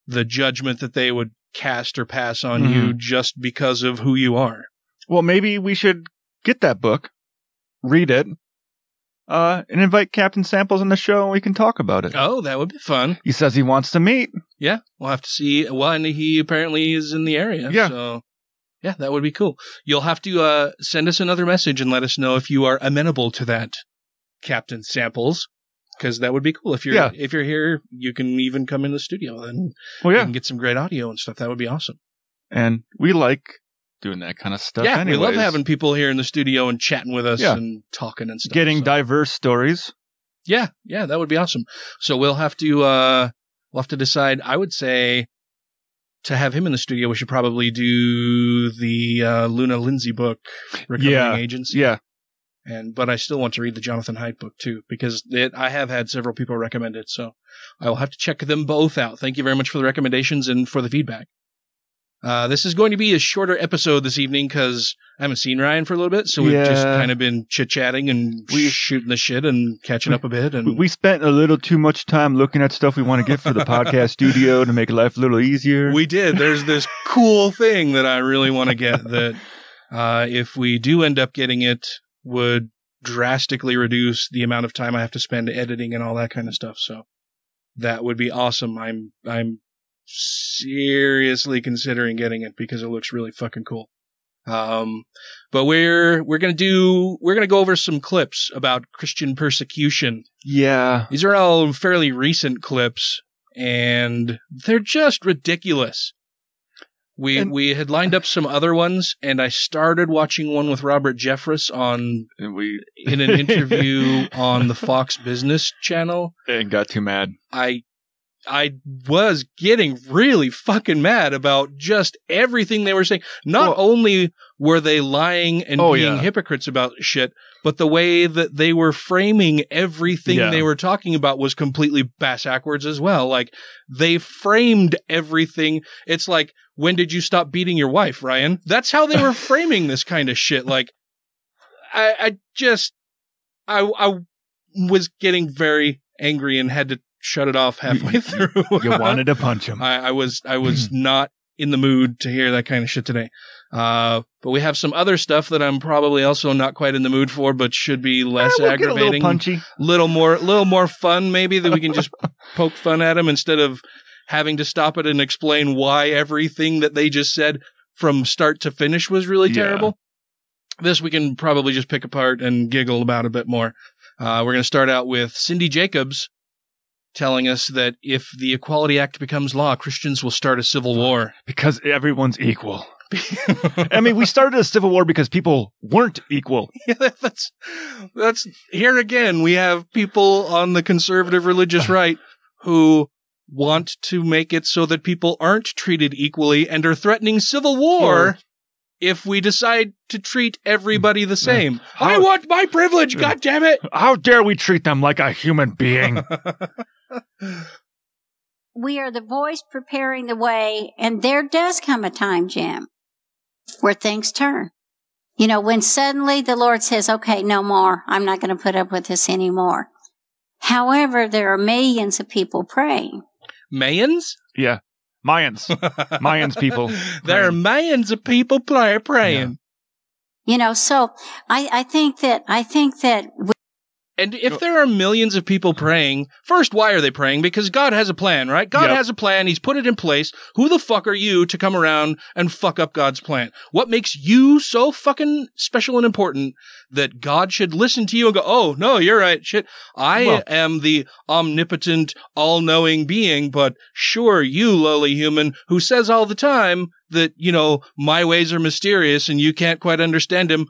the judgment that they would cast or pass on Mhm. you just because of who you are. Well, maybe we should get that book, read it, uh, and invite Captain Samples on the show and we can talk about it. Oh, that would be fun. He says he wants to meet. Yeah, we'll have to see. Well, and he apparently is in the area. Yeah. So, yeah, that would be cool. You'll have to uh, send us another message and let us know if you are amenable to that, Captain Samples, because that would be cool. If you're Yeah. if you're here, you can even come in the studio and Well, we yeah. can get some great audio and stuff. That would be awesome. And we like doing that kind of stuff. yeah, we love having people here in the studio and chatting with us Yeah. and talking and stuff. getting so- diverse stories. Yeah, yeah, that would be awesome. So we'll have to uh we'll have to decide. I would say to have him in the studio, we should probably do the uh, Luna Lindsay book, Recovering Yeah, Agency. Yeah. And but I still want to read the Jonathan Haidt book too because it, I have had several people recommend it. So I will have to check them both out. Thank you very much for the recommendations and for the feedback. Uh, this is going to be a shorter episode this evening because I haven't seen Ryan for a little bit, so we've just kind of been chit chatting and we, shooting the shit and catching up a bit. And We- We spent a little too much time looking at stuff we want to get for the podcast studio to make life a little easier. We did. There's this cool thing that I really want to get that uh, if we do end up getting it would drastically reduce the amount of time I have to spend editing and all that kind of stuff. So that would be awesome. I'm I'm seriously considering getting it because it looks really fucking cool. Um, but we're we're gonna do we're gonna go over some clips about Christian persecution. yeah. These are all fairly recent clips, and they're just ridiculous. We And- we had lined up some other ones, and I started watching one with Robert Jeffress on And we in an interview [laughs] on the Fox Business Channel. and got too mad. I I was getting really fucking mad about just everything they were saying. Not only were they lying and Oh, being yeah. hypocrites about shit, but the way that they were framing everything Yeah. they were talking about was completely bass backwards as well. Like they framed everything. It's like, when did you stop beating your wife, Ryan? That's how they were [laughs] framing this kind of shit. Like, I, I just, I, I was getting very angry and had to shut it off halfway through. You wanted to punch him. [laughs] I, I was I was not in the mood to hear that kind of shit today. Uh, but we have some other stuff that I'm probably also not quite in the mood for, but should be less Eh, we'll get a little aggravating, punchy. little more, little more fun. Maybe that we can just [laughs] poke fun at them instead of having to stop it and explain why everything that they just said from start to finish was really Yeah. terrible. This we can probably just pick apart and giggle about a bit more. Uh, we're going to start out with Cindy Jacobs telling us that if the Equality Act becomes law, Christians will start a civil war. Because everyone's equal. [laughs] I mean, we started a civil war because people weren't equal. [laughs] Yeah, that's that's here again. We have people on the conservative religious [laughs] right who want to make it so that people aren't treated equally and are threatening civil war if we decide to treat everybody the mm. same. I want my privilege, mm. God damn it! How dare we treat them like a human being? We are the voice preparing the way, and there does come a time, Jim, where things turn. You know, when suddenly the Lord says, okay, no more. I'm not going to put up with this anymore. However, there are millions of people praying. Mayans? yeah. Mayans. [laughs] Mayans people. There are millions of people play, praying. You know, so I, I think that, I think that we, And if there are millions of people praying, first, why are they praying? Because God has a plan, right? God Yep. has a plan. He's put it in place. Who the fuck are you to come around and fuck up God's plan? What makes you so fucking special and important that God should listen to you and go, oh, no, you're right. Shit. I Well- am the omnipotent, all knowing being, but sure, you lowly human who says all the time that, you know, my ways are mysterious and you can't quite understand him.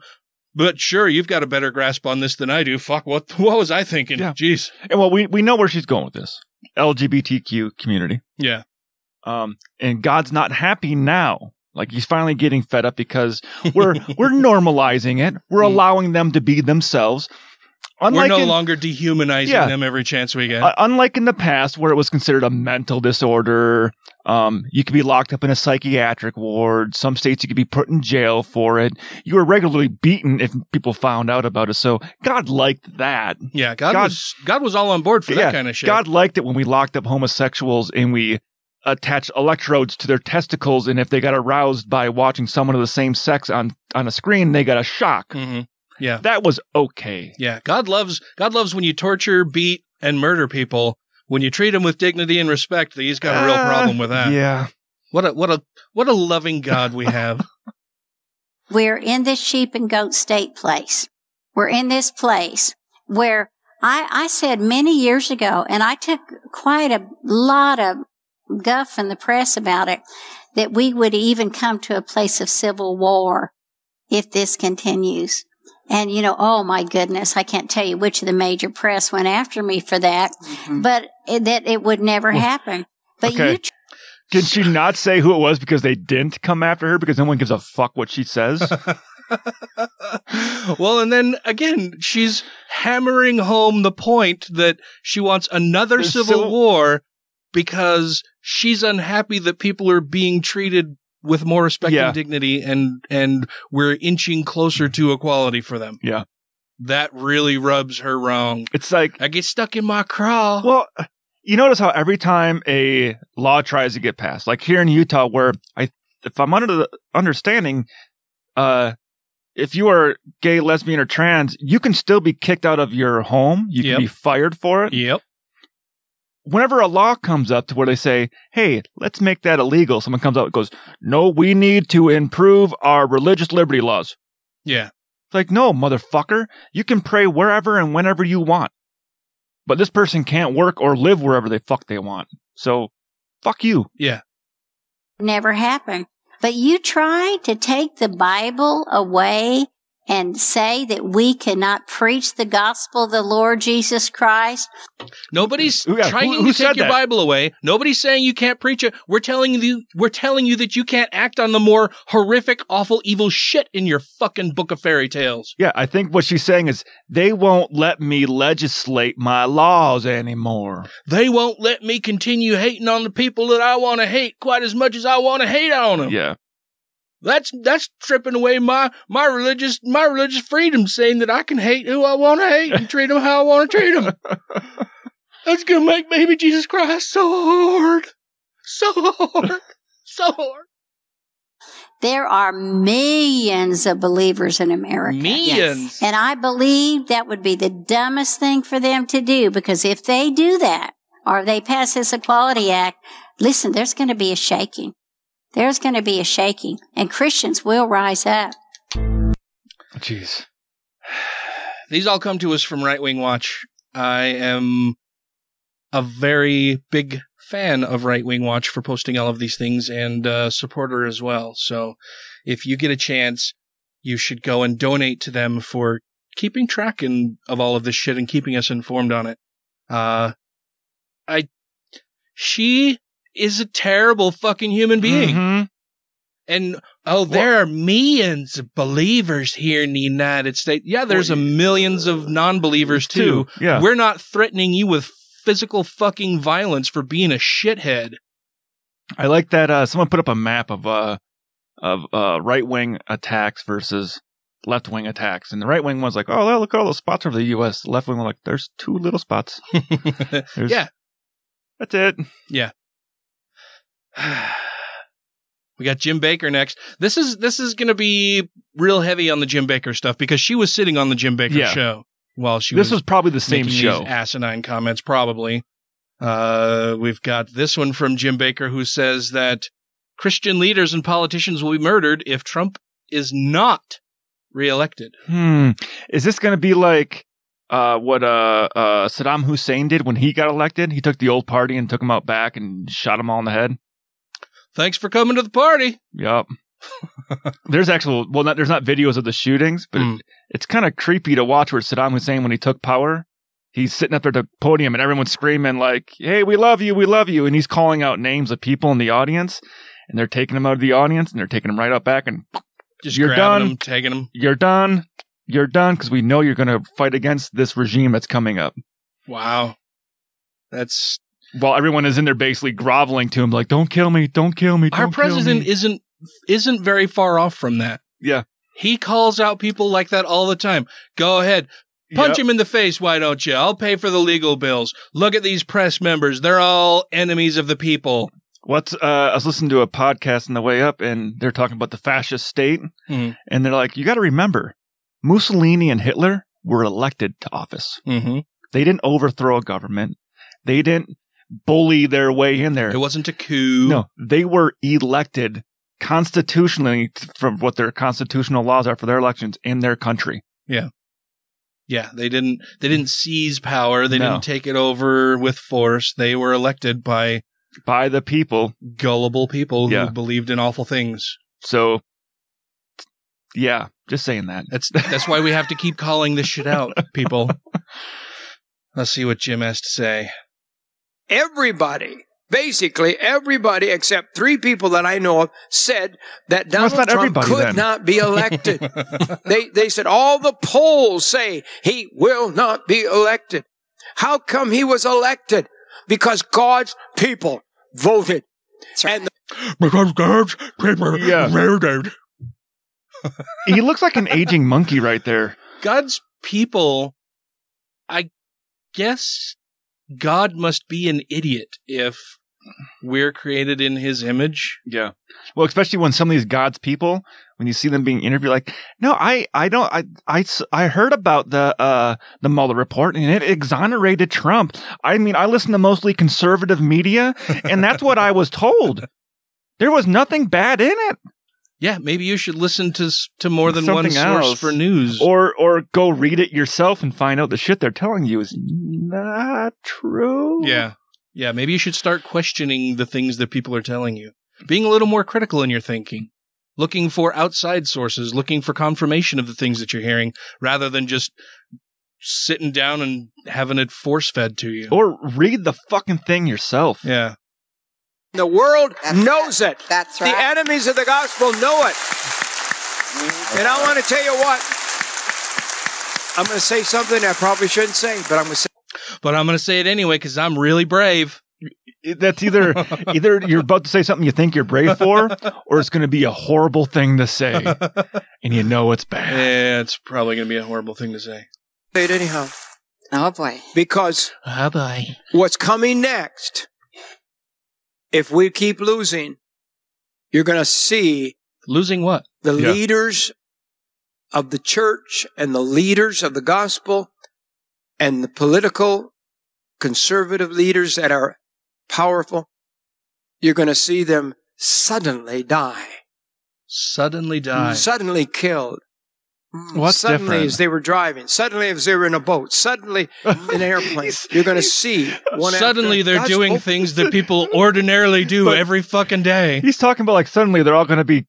But sure, you've got a better grasp on this than I do. Fuck, what [laughs] what was I thinking? Yeah. Jeez. And well, we, we know where she's going with this. LGBTQ community. Yeah. Um, and God's not happy now. Like he's finally getting fed up because [laughs] we're we're normalizing it. We're allowing them to be themselves. Unlike We're no in- longer dehumanizing Yeah. them every chance we get. Uh, unlike in the past, where it was considered a mental disorder, um, you could be locked up in a psychiatric ward. Some states you could be put in jail for it. You were regularly beaten if people found out about it. So God liked that. yeah, God, God- was God was all on board for that kind of shit. God liked it when we locked up homosexuals and we attached electrodes to their testicles, and if they got aroused by watching someone of the same sex on on a screen, they got a shock. hmm Yeah, That was okay. yeah. God loves God loves when you torture, beat, and murder people. When you treat them with dignity and respect, he's got a real Uh, problem with that. Yeah. What a what a what a loving God we have. [laughs] We're in this sheep and goat state place. We're in this place where I, I said many years ago, and I took quite a lot of guff in the press about it, that we would even come to a place of civil war if this continues. And you know, oh my goodness, I can't tell you which of the major press went after me for that, mm-hmm. but it, that it would never happen. But Okay. you Can she not say who it was because they didn't come after her because no one gives a fuck what she says? [laughs] well, and then again, she's hammering home the point that she wants another civil civil- war because she's unhappy that people are being treated with more respect Yeah. and dignity and and we're inching closer to equality for them. yeah. That really rubs her wrong. It's like, I get stuck in my craw. well, you notice how every time a law tries to get passed, like here in Utah, where I, if I'm under the understanding, uh, if you are gay, lesbian, or trans, you can still be kicked out of your home. You Yep. can be fired for it. Yep. Whenever a law comes up to where they say, hey, let's make that illegal, someone comes out and goes, no, we need to improve our religious liberty laws. Yeah. It's like, no, motherfucker, you can pray wherever and whenever you want. But this person can't work or live wherever they fuck they want. So, fuck you. Yeah. never happen. But you try to take the Bible away and say that we cannot preach the gospel of the Lord Jesus Christ. Nobody's yeah, trying who- who to take your that? Bible away. Nobody's saying you can't preach it. We're telling you we're telling you that you can't act on the more horrific, awful, evil shit in your fucking book of fairy tales. Yeah, I think what she's saying is they won't let me legislate my laws anymore. They won't let me continue hating on the people that I want to hate quite as much as I want to hate on them. Yeah. That's that's stripping away my my religious my religious freedom, saying that I can hate who I want to hate and treat them how I want to treat them. [laughs] That's gonna make baby Jesus Christ so hard, so hard, so hard. There are millions of believers in America. Millions. And I believe that would be the dumbest thing for them to do because if they do that or they pass this Equality Act, listen, there's going to be a shaking. There's going to be a shaking and Christians will rise up. Jeez. These all come to us from Right Wing Watch. I am a very big fan of Right Wing Watch for posting all of these things and uh, supporter as well. So if you get a chance, you should go and donate to them for keeping track in, of all of this shit and keeping us informed on it. Uh, I, she is a terrible fucking human being. Mhm. And oh, there are millions of believers here in the United States. Yeah, there's a millions of non-believers too. Too, yeah. We're not threatening you with physical fucking violence for being a shithead. I like that uh, someone put up a map of uh of uh right wing attacks versus left wing attacks, and the right wing was like, "Oh, well, look at all those spots over the U.S." The left wing was like, "There's two little spots." [laughs] Yeah, that's it. yeah. [sighs] we got Jim Bakker next. This is this is going to be real heavy on the Jim Bakker stuff because she was sitting on the Jim Bakker Yeah. show while she This was was probably the same show. These asinine comments, probably. Uh, we've got this one from Jim Bakker who says that Christian leaders and politicians will be murdered if Trump is not reelected. Hmm. Is this going to be like uh, what uh, uh, Saddam Hussein did when he got elected? He took the old party and took them out back and shot them all in the head. Thanks for coming to the party. Yep. [laughs] there's actual well, not, there's not videos of the shootings, but Hmm. it- it's kind of creepy to watch where Saddam Hussein when he took power. He's sitting up there at the podium and everyone's screaming like, "Hey, we love you, we love you!" And he's calling out names of people in the audience, and they're taking him out of the audience and they're taking him right out back and Just You're grabbing done. them, taking them. you're done. you're done because we know you're going to fight against this regime that's coming up. Wow. That's While everyone is in there basically groveling to him, like, don't kill me, don't kill me. our don't kill president me." isn't isn't very far off from that. Yeah. He calls out people like that all the time. Go ahead. Punch Yep. him in the face, why don't you? I'll pay for the legal bills. Look at these press members. They're all enemies of the people. What's uh, I was listening to a podcast on the way up, and they're talking about the fascist state, Mhm. and they're like, you got to remember, Mussolini and Hitler were elected to office. Mm-hmm. They didn't overthrow a government. They didn't bully their way in there. It wasn't a coup. No, they were elected constitutionally from what their constitutional laws are for their elections in their country. Yeah. Yeah, they didn't they didn't seize power. They No. didn't take it over with force. They were elected by by the people, gullible people Yeah. who believed in awful things. So, yeah, just saying that. That's that's why we have to keep calling this shit out, people. [laughs] Let's see what Jim has to say. Everybody, basically everybody except three people that I know of said that Donald not Trump could then. not be elected. [laughs] they they said all the polls say he will not be elected. How come he was elected? Because God's people voted. And the Because God's people Yeah. voted. [laughs] he looks like an aging monkey right there. God's people, I guess God must be an idiot if we're created in his image. Yeah. Well, especially when some of these God's people, when you see them being interviewed, like, no, I, I don't, I, I, I heard about the, uh, the Mueller report and it exonerated Trump. I mean, I listen to mostly conservative media and that's what I was told. There was nothing bad in it. Yeah, maybe you should listen to to more than one source else. for news. Or, or go read it yourself and find out the shit they're telling you is not true. yeah. Yeah, maybe you should start questioning the things that people are telling you. Being a little more critical in your thinking. Looking for outside sources, looking for confirmation of the things that you're hearing rather than just sitting down and having it force fed to you. Or read the fucking thing yourself. Yeah. The world knows it. That's right. The enemies of the gospel know it. Mm-hmm. And I want to tell you what. I'm going to say something I probably shouldn't say, but I'm going to say. But I'm going to say it anyway because I'm really brave. That's either [laughs] either you're about to say something you think you're brave for, or it's going to be a horrible thing to say, [laughs] and you know it's bad. Yeah, it's probably going to be a horrible thing to say. Say it anyhow. Oh boy. Because Oh boy. what's coming next, if we keep losing, you're going to see Losing what? the Yeah. leaders of the church and the leaders of the gospel and the political conservative leaders that are powerful, you're going to see them suddenly die, Suddenly die. suddenly killed. Hmm. What's suddenly different? as they were driving, suddenly as they were in a boat, suddenly in an [laughs] airplane, you're going to see one Suddenly after- they're God's doing open- things that [laughs] people ordinarily do But- every fucking day. He's talking about like suddenly they're all going to be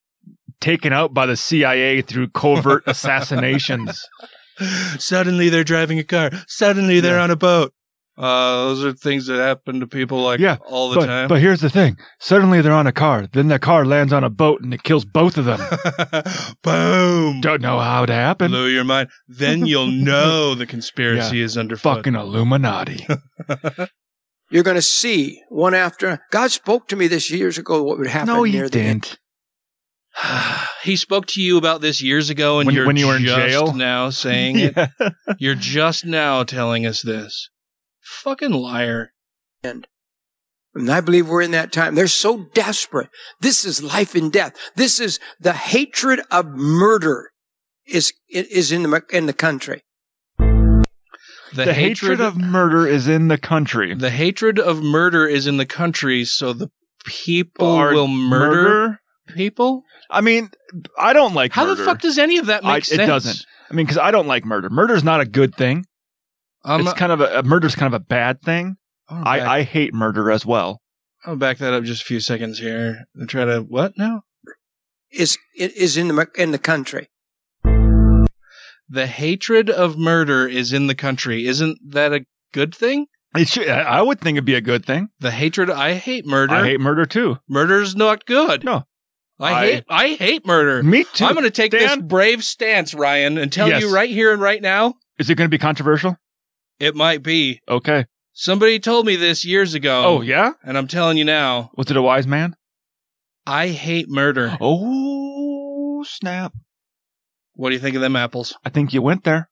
taken out by the CIA through covert assassinations. [laughs] Suddenly they're driving a car. Suddenly they're on a boat. Uh, those are things that happen to people like Yeah, all the but, time. but here's the thing: suddenly they're on a car, then the car lands on a boat and it kills both of them. [laughs] Boom. Don't know how it happened. Blow your mind. Then you'll [laughs] know the conspiracy Yeah. is underfoot. Fucking Illuminati. [laughs] You're going to see one after. God spoke to me this years ago what would happen no, near you didn't. [sighs] he spoke to you about this years ago, and When- you're when you were in jail? now saying it. You're just now telling us this. Fucking liar. And I believe we're in that time. They're so desperate. This is life and death. This is the hatred of murder is is in the in the country. The, hatred, of murder is in the country. the hatred of murder is in the country, so the people Are will murder, murder? people. I mean, I don't like How murder. the fuck does any of that make I, sense? It doesn't. I mean, because I don't like murder. Murder is not a good thing. I'm, it's kind of a, a murder's kind of a bad thing. I'll I, I hate murder as well. I'll back that up just a few seconds here and try to what now? Is is in the in the country. The hatred of murder is in the country. Isn't that a good thing? It should, I I would think it'd be a good thing. The hatred. I hate murder. I hate murder too. Murder's not good. No. I, I- hate I hate murder. Me too. I'm going to take this brave stance, Ryan, and tell Yes. you right here and right now, Is it going to be controversial? It might be. Okay. Somebody told me this years ago. Oh, yeah? And I'm telling you now, Was it a wise man? I hate murder. Oh, snap. What do you think of them apples? I think you went there.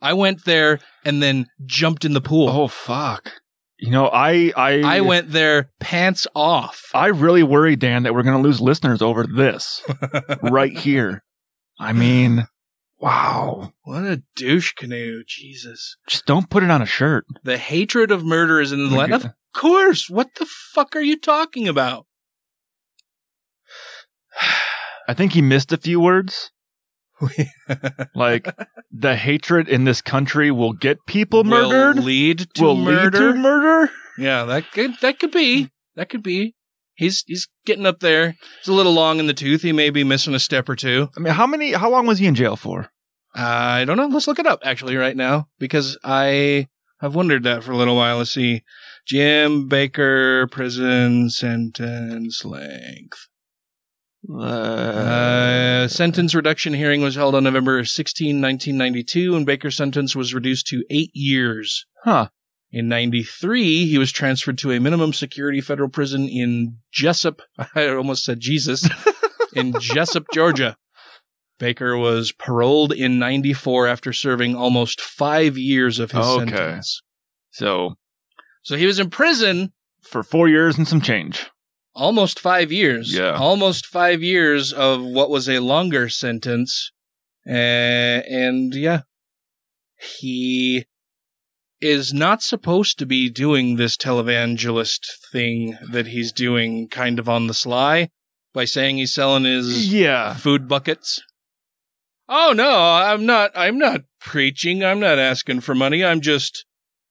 I went there and then jumped in the pool. Oh, fuck. You know, I I I went there pants off. I really worry, Dan, that we're going to lose listeners over this [laughs] right here. I mean, wow. What a douche canoe, Jesus. Just don't put it on a shirt. The hatred of murder is in the land. Of course. What the fuck are you talking about? [sighs] I think he missed a few words. [laughs] like the hatred in this country will get people murdered. Will lead to will murder. lead to murder. Yeah, that could that could be. That could be. He's he's getting up there. He's a little long in the tooth. He may be missing a step or two. I mean, how many? How long was he in jail for? I don't know. Let's look it up actually right now because I have wondered that for a little while. Let's see. Jim Bakker prison sentence length. Uh, sentence reduction hearing was held on November 16, 1992, and Bakker's sentence was reduced to eight years. Huh. In 93, he was transferred to a minimum security federal prison in Jesup. [laughs] I almost said Jesus. [laughs] in Jesup, Georgia. Bakker was paroled in 94 after serving almost five years of his Okay. sentence. So So he was in prison for four years and some change. almost five years. Yeah. Almost five years of what was a longer sentence. Uh, and yeah, he is not supposed to be doing this televangelist thing that he's doing kind of on the sly by saying he's selling his Yeah. food buckets. Oh no, I'm not I'm not preaching. I'm not asking for money. I'm just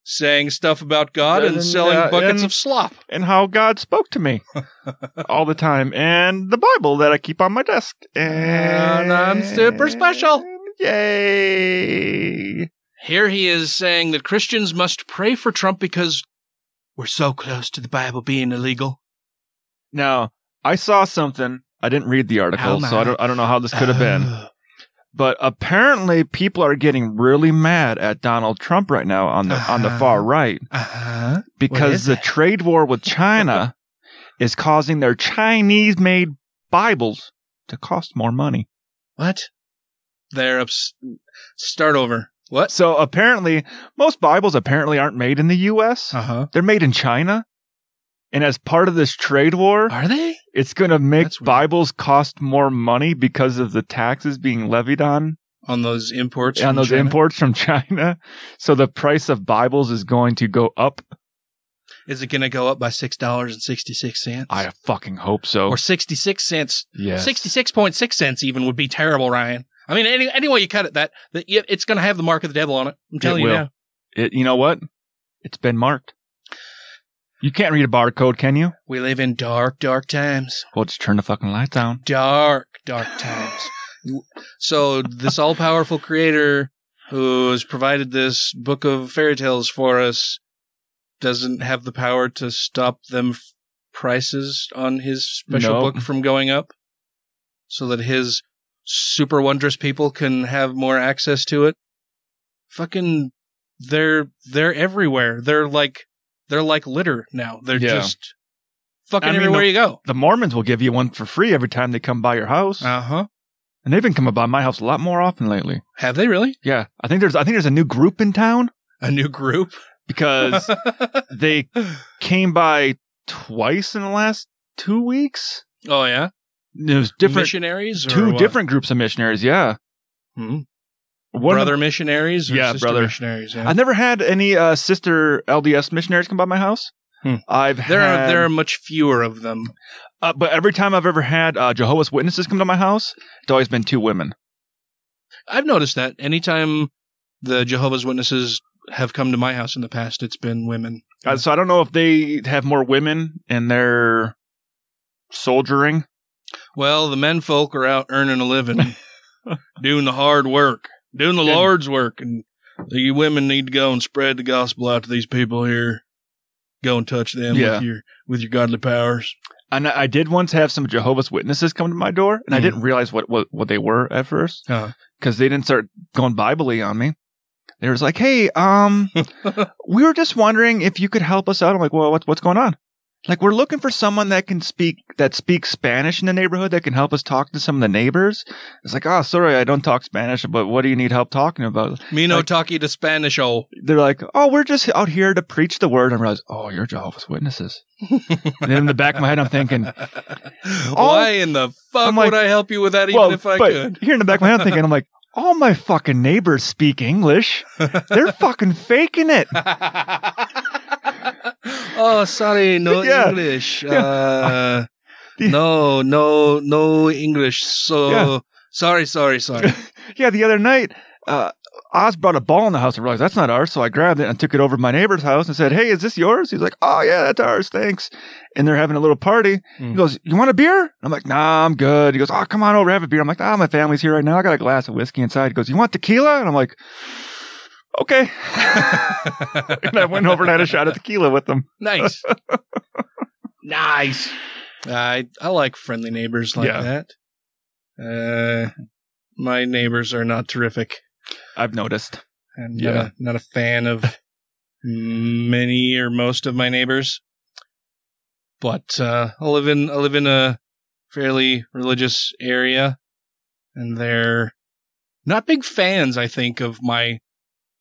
saying stuff about God and, And, selling uh, buckets and- of slop. And how God spoke to me [laughs] all the time, and the Bible that I keep on my desk. And And I'm super special. Yay! Here he is saying that Christians must pray for Trump because we're so close to the Bible being illegal. Now, I saw something. I didn't read the article, Oh, so I don't, I don't know how this could have been. But apparently, people are getting really mad at Donald Trump right now on the on the Uh-huh. far right Uh-huh. because the it? trade war with China [laughs] is causing their Chinese-made Bibles to cost more money. What? They're ups- start over. What? So apparently, most Bibles apparently aren't made in the U.S. Uh-huh. They're made in China. And as part of this trade war, Are they? it's going to make That's. Bibles cost more money because of the taxes being levied on On those imports on from those China? imports from China. So the price of Bibles is going to go up. Is it going to go up by $6.66? I fucking hope so. or 66 cents. Yes. 66.6 cents even would be terrible, Ryan. I mean, any, any way you cut it, that, that it's going to have the mark of the devil on it. I'm telling It you will. now. It, you know what? It's been marked. You can't read a barcode, can you? We live in dark, dark times. Well, just turn the fucking lights down. Dark, dark times. so this all-powerful creator who has provided this book of fairy tales for us doesn't have the power to stop them f- prices on his special book from going up so that his super wondrous people can have more access to it. Fucking they're they're everywhere. They're like they're like litter now. They're Yeah. just fucking I mean, everywhere the- you go. The Mormons will give you one for free every time they come by your house. Uh-huh. And they've been coming by my house a lot more often lately. Have they really? Yeah. I think there's I think there's a new group in town A new group? because [laughs] they came by twice in the last two weeks. Oh yeah. There's different missionaries or two what? different groups of missionaries, yeah. Hmm. One of missionaries or Yeah, sister brother. missionaries. Yeah. I've never had any uh, sister LDS missionaries come by my house. Hmm. I've there had, are there are much fewer of them. uh, but every time I've ever had uh, Jehovah's Witnesses come to my house, it's always been two women. I've noticed that anytime the Jehovah's Witnesses have come to my house in the past, it's been women. Uh, so I don't know if they have more women in their soldiering. Well, the men folk are out earning a living, [laughs] doing the hard work, doing the. Lord's work, and you women need to go and spread the gospel out to these people here. Go and touch them Yeah. with your with your godly powers. And I did once have some Jehovah's Witnesses come to my door, and I Mm. didn't realize what, what, what they were at first because they didn't start going Bible-y on me. They was like, "Hey, um, [laughs] we were just wondering if you could help us out." I'm like, "Well, what's what's going on?" Like, we're looking for someone that can speak that speaks Spanish in the neighborhood that can help us talk to some of the neighbors. It's like, "Oh, sorry, I don't talk Spanish, but what do you need help talking about?" me no Like- talkie to Spanish. Oh, They're like, "Oh, we're just out here to preach the word." And I realize, "Oh, you're Jehovah's Witnesses." [laughs] and in the back of my head, I'm thinking, why in the fuck I'm like- would I help you with that? Even well, if I but could. here in the back of my head, I'm thinking, I'm like, [laughs] all my fucking neighbors speak English. They're fucking faking it. [laughs] oh, sorry, no [laughs] Yeah. English. Yeah. Uh, [laughs] no, no, no English. So Yeah. sorry, sorry, sorry. [laughs] yeah, the other night, uh, Oz brought a ball in the house. I realized that's not ours, so I grabbed it and took it over to my neighbor's house and said, "Hey, is this yours?" He's like, "Oh yeah, that's ours, thanks." And they're having a little party. He goes, "You want a beer?" I'm like, "Nah, I'm good." He goes, "Oh, come on over, have a beer." I'm like, "Ah, my family's here right now. I got a glass of whiskey inside." He goes, "You want tequila?" And I'm like, "Okay." [laughs] and I went over and had a shot of tequila with them. nice, [laughs] nice. I I like friendly neighbors like Yeah. that. Uh, my neighbors are not terrific, I've noticed. and Yeah. not, a, not a fan of many or most of my neighbors. But uh, I live in I live in a fairly religious area, and they're not big fans. I think of my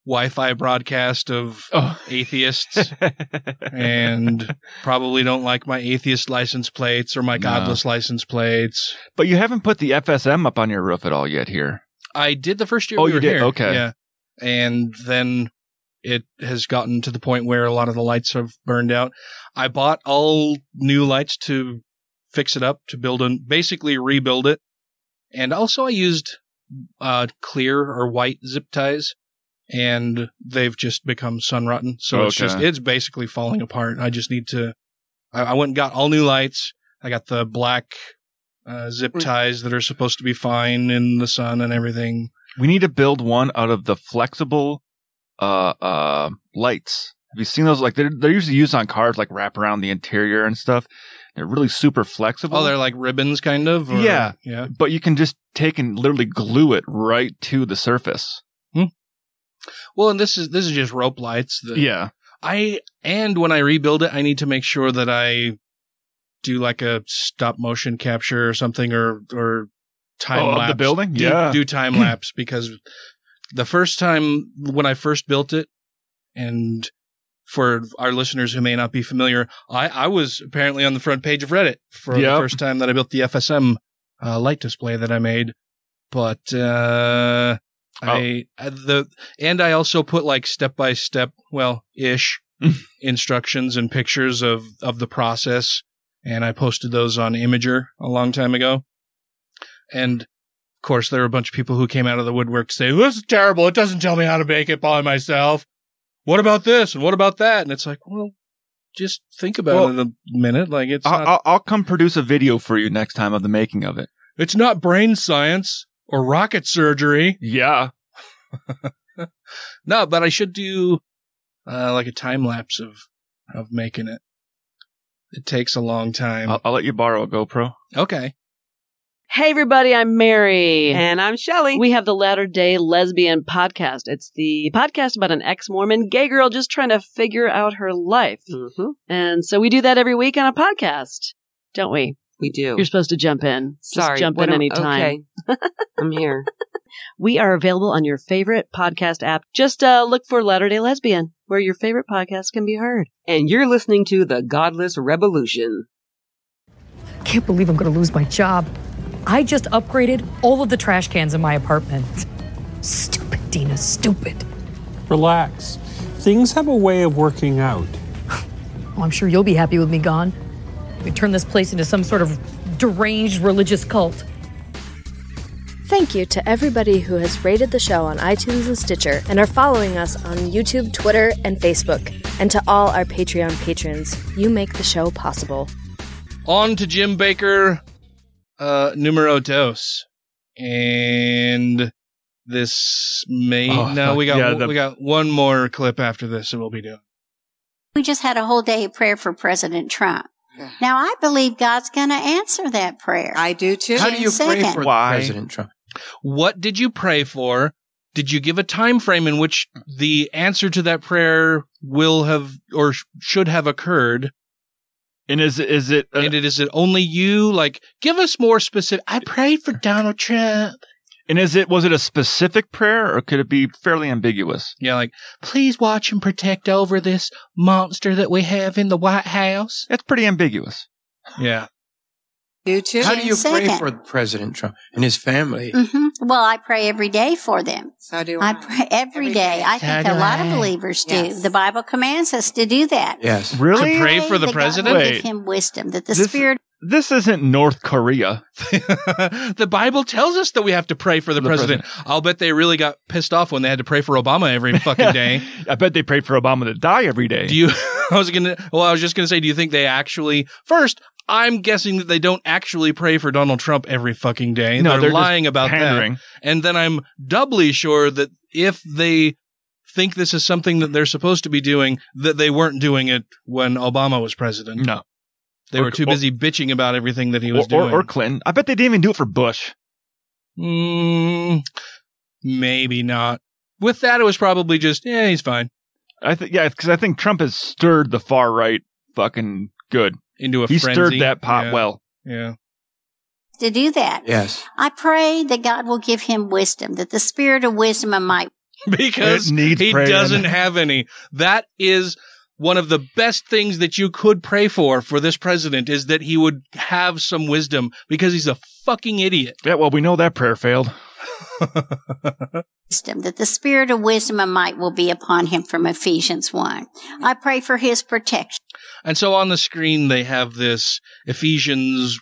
Wi-Fi broadcast of Oh. atheists, [laughs] and probably don't like my atheist license plates or my No. godless license plates. But you haven't put the FSM up on your roof at all yet here. I did the first year Oh, we you did? here. Okay. Yeah. And then it has gotten to the point where a lot of the lights have burned out. I bought all new lights to fix it up, to build and basically rebuild it. And also I used uh, clear or white zip ties and they've just become sun rotten. So it's just, it's basically falling apart. I just need to, I, I went and got all new lights. I got the black uh, zip ties that are supposed to be fine in the sun and everything. We need to build one out of the flexible uh uh lights. Have you seen those? Like they're they're usually used on cars, like wrap around the interior and stuff. They're really super flexible. Oh, they're like ribbons, kind of. or- yeah, yeah. But you can just take and literally glue it right to the surface. Well, and this is this is just rope lights. That Yeah. I and when I rebuild it, I need to make sure that I do like a stop motion capture or something, or or time Oh, of the lapse. building? Do, Yeah. do time [clears throat] lapse because the first time when I first built it, and for our listeners who may not be familiar, I, I was apparently on the front page of Reddit for the first time that I built the FSM uh, light display that I made. But uh, I uh, the and I also put like step by step, well, ish [laughs] instructions and pictures of of the process, and I posted those on Imgur a long time ago. And of course, there were a bunch of people who came out of the woodwork to say, "This is terrible. It doesn't tell me how to make it by myself. What about this and what about that?" And it's like, well, just think about Well, it a minute. Like it's I'll, not I'll come produce a video for you next time of the making of it. it's not brain science or rocket surgery. Yeah. [laughs] No, but I should do uh, like a time lapse of of making it. It takes a long time. I'll, I'll let you borrow a GoPro. okay. Hey everybody, I'm Mary. And I'm Shelly. We have the Latter Day Lesbian podcast. It's the podcast about an ex-Mormon gay girl just trying to figure out her life. Mm-hmm. And so we do that every week on a podcast, don't we? We do. You're supposed to jump in. Sorry. Just jump in anytime. Okay. I'm here. [laughs] We are available on your favorite podcast app. Just uh, look for Latter Day Lesbian, where your favorite podcast can be heard. And you're listening to The Godless Revolution. I Can't believe I'm going to lose my job. I just upgraded all of the trash cans in my apartment. Stupid, Dina, stupid. Relax. Things have a way of working out. [laughs] Well, I'm sure you'll be happy with me gone. We turn this place into some sort of deranged religious cult. Thank you to everybody who has rated the show on iTunes and Stitcher and are following us on YouTube, Twitter, and Facebook. And to all our Patreon patrons, you make the show possible. On to Jim Bakker, uh, numero dos, and this may Oh, no, we got yeah, the- we got one more clip after this, and we'll be doing. We just had a whole day of prayer for President Trump. Now I believe God's going to answer that prayer. I do too. How do you pray Second. for Why? President Trump? What did you pray for? Did you give a time frame in which the answer to that prayer will have or sh- should have occurred? And is it is it uh, and it, is it only you? Like, give us more specific. I prayed for Donald Trump. And is it was it a specific prayer or could it be fairly ambiguous? Yeah, like, please watch and protect over this monster that we have in the White House. That's pretty ambiguous. Yeah. You too. How do you pray Second. for President Trump and his family? hmm Well, I pray every day for them. So do I I. pray every day. I So think a lot I. of believers do. Yes. The Bible commands us to do that. Yes. Really? To pray for the that president? will Wait. give him wisdom, that the This- Spirit This isn't North Korea. [laughs] the Bible tells us that we have to pray for the, The president. I'll bet they really got pissed off when they had to pray for Obama every fucking day. [laughs] I bet they prayed for Obama to die every day. Do you? [laughs] I was gonna. Well, I was just gonna say. Do you think they actually? First, I'm guessing that they don't actually pray for Donald Trump every fucking day. No, they're, they're lying about pandering. that. And then I'm doubly sure that if they think this is something that they're supposed to be doing, that they weren't doing it when Obama was president. no. They Or- were too or- busy bitching about everything that he Or, was doing. or, or Clinton. I bet they didn't even do it for Bush. Mm, maybe not. With that, it was probably just, yeah, he's fine. I think yeah, because I think Trump has stirred the far right fucking good. Into a he frenzy. stirred that pot Yeah. well. Yeah. to do that. Yes. I pray that God will give him wisdom, that the Spirit of wisdom and might. [laughs] because needs he praying. doesn't have any. That is one of the best things that you could pray for for this president is that he would have some wisdom because he's a fucking idiot. Yeah, well, we know that prayer failed. [laughs] Wisdom, that the spirit of wisdom and might will be upon him from Ephesians 1. I pray for his protection. And so on the screen they have this Ephesians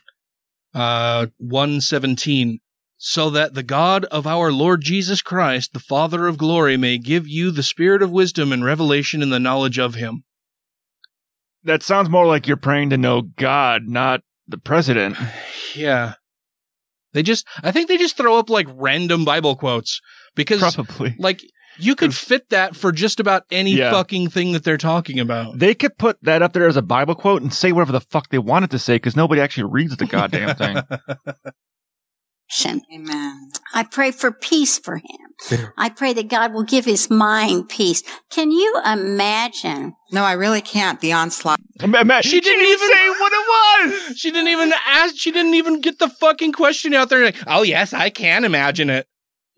uh 117 so that the God of our Lord Jesus Christ, the Father of glory, may give you the spirit of wisdom and revelation in the knowledge of him. That sounds more like you're praying to know God, not the president. [sighs] Yeah. They just I think they just throw up like random Bible quotes because Probably. like you could fit that for just about any Yeah. fucking thing that they're talking about. They could put that up there as a Bible quote and say whatever the fuck they wanted to say because nobody actually reads the goddamn thing. [laughs] Amen. I pray for peace for him. I pray that God will give his mind peace. Can you imagine? No, I really can't. The onslaught. She didn't even say what it was. She didn't even ask. She didn't even get the fucking question out there. Like, oh yes, I can imagine it.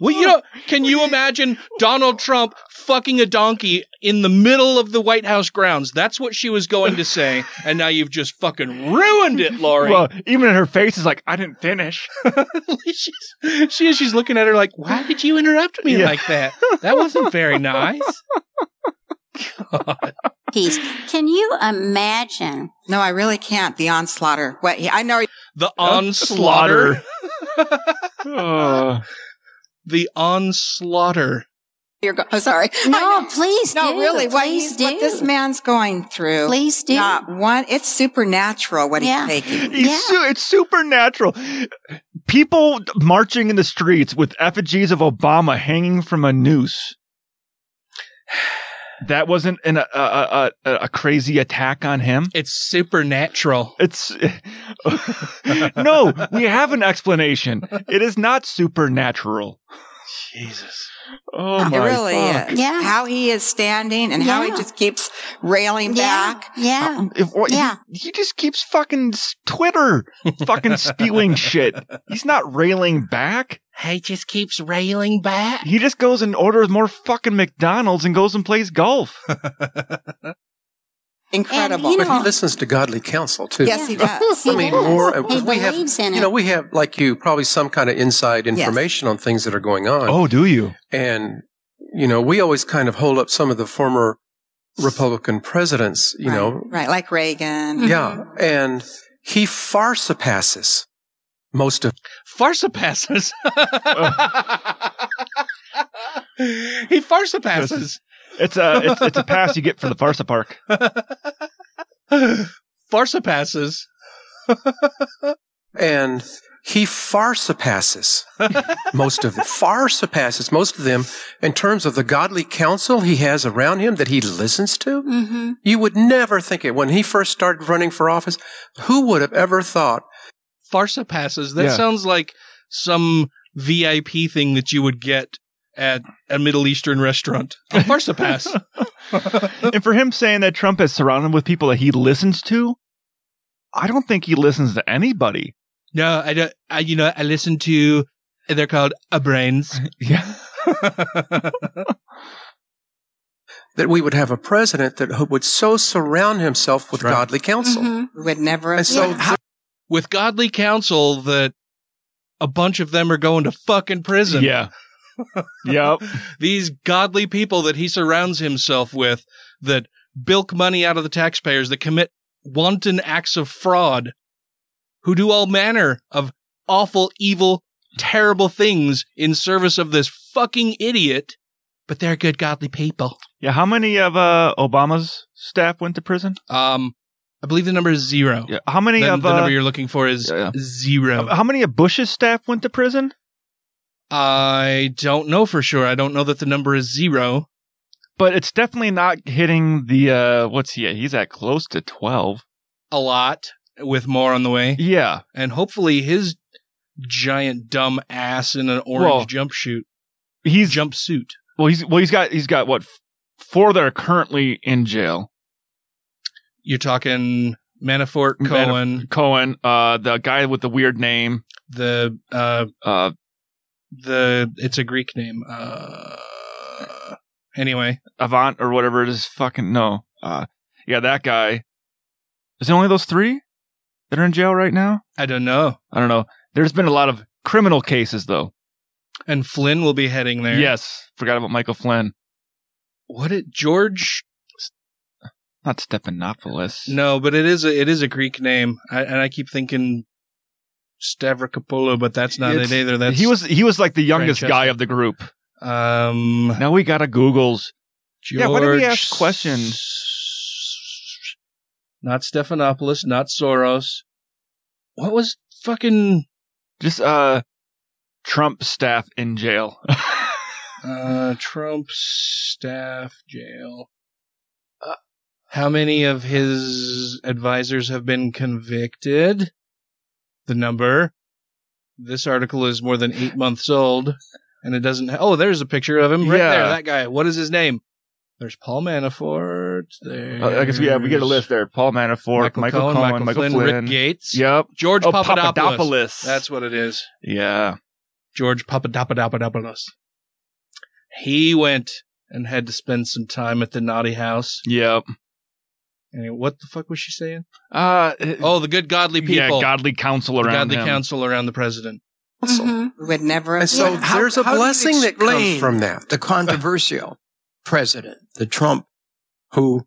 Well, you know, can you imagine Donald Trump fucking a donkey in the middle of the White House grounds? That's what she was going to say, and now you've just fucking ruined it, Lori. well, even in her face is like, I didn't finish. [laughs] she's, she, she's looking at her like, why did you interrupt me Yeah. like that? That wasn't very nice. God. Peace. Can you imagine? No, I really can't. The onslaughter. What? I know. The onslaughter. [laughs] Uh, the onslaughter. You're go- oh, sorry. No, please No, do. really. What, Please he's, what do. this man's going through. Please do. Not one. It's supernatural what Yeah. he's taking. he's su- it's supernatural. People marching in the streets with effigies of Obama hanging from a noose. That wasn't an, a, a, a, a crazy attack on him. It's supernatural. It's [laughs] no, we have an explanation. It is not supernatural. Jesus. Oh it really fuck. is. Yeah. How he is standing and how he just keeps railing Yeah. back. Yeah. Uh, if, what, Yeah. he, he just keeps fucking Twitter, fucking [laughs] spewing shit. He's not railing back. He just keeps railing back. He just goes and orders more fucking McDonald's and goes and plays golf. [laughs] Incredible. you But he listens to godly counsel too. yes, he does. [laughs] I mean, does. more. He we have, in you it. know, we have like you probably some kind of inside information on things that are going on. Oh, do you? and you know, we always kind of hold up some of the former Republican presidents. You right. know, right, like Reagan. yeah, and he far surpasses most of. Far surpasses. [laughs] he far surpasses. It's a it's, it's a pass you get for the Farsa Park. [laughs] Farsa passes. [laughs] And he far surpasses [laughs] most of them. Far surpasses most of them in terms of the godly counsel he has around him that he listens to. Mm-hmm. You would never think it when he first started running for office. Who would have ever thought? Farsa passes. That Yeah. sounds like some VIP thing that you would get at a Middle Eastern restaurant. A [laughs] Farsa pass. and for him saying that Trump is surrounded with people that he listens to, I don't think he listens to anybody. No, I don't. I, you know, I listen to. They're called a brains. [laughs] Yeah. [laughs] That we would have a president that would so surround himself with godly counsel. Mm-hmm. We would never And so yeah. With godly counsel, that a bunch of them are going to fucking prison. Yeah. Yep. [laughs] These godly people that he surrounds himself with that bilk money out of the taxpayers, that commit wanton acts of fraud, who do all manner of awful, evil, terrible things in service of this fucking idiot, but they're good, godly people. Yeah. How many of uh, Obama's staff went to prison? Um, I believe the number is zero. Yeah. How many the, of the uh, number you're looking for is zero. How many of Bush's staff went to prison? I don't know for sure. I don't know that the number is zero. But it's definitely not hitting the uh what's he at? He's at close to 12. A lot with more on the way. Yeah. And hopefully his giant dumb ass in an orange Well, jumpsuit. He's jumpsuit. Well, he's well he's got he's got what four that are currently in jail. You're talking Manafort, Cohen, Cohen, uh the guy with the weird name, the uh uh the it's a Greek name. Uh anyway, Avant or whatever it is fucking no. Uh yeah, that guy. Is it only those 3 that are in jail right now? I don't know. I don't know. There's been a lot of criminal cases though. And Flynn will be heading there. Yes, forgot about Michael Flynn. What it George Not Stephanopoulos. No, but it is a it is a Greek name. I, and I keep thinking Stavrokopoulou, but that's not It's- it either. That's he was he was like the youngest guy of the group. Um, now we got a Google's. George, Yeah, what did we ask questions? Not Stephanopoulos, not Soros. What was fucking Just uh Trump staff in jail. [laughs] uh Trump staff jail? Uh, how many of his advisors have been convicted? The number. This article is more than eight months old, and it doesn't. oh, there's a picture of him right Yeah. there. That guy. What is his name? There's Paul Manafort. There. Uh, I guess we yeah, we get a list there. Paul Manafort, Michael, Michael, Cohen, Cohen, Michael, Michael Flynn, Flynn, Rick Gates. Yep. George Oh, Papadopoulos. Papadopoulos. That's what it is. Yeah. George Papadopoulos. He went and had to spend some time at the naughty house. Yep. And what the fuck was she saying? Uh Oh, the good godly people. Yeah, godly counsel The around godly him. counsel around the president. We would never have so How- there's a how do you blessing that comes from that. The controversial [laughs] president, the Trump, who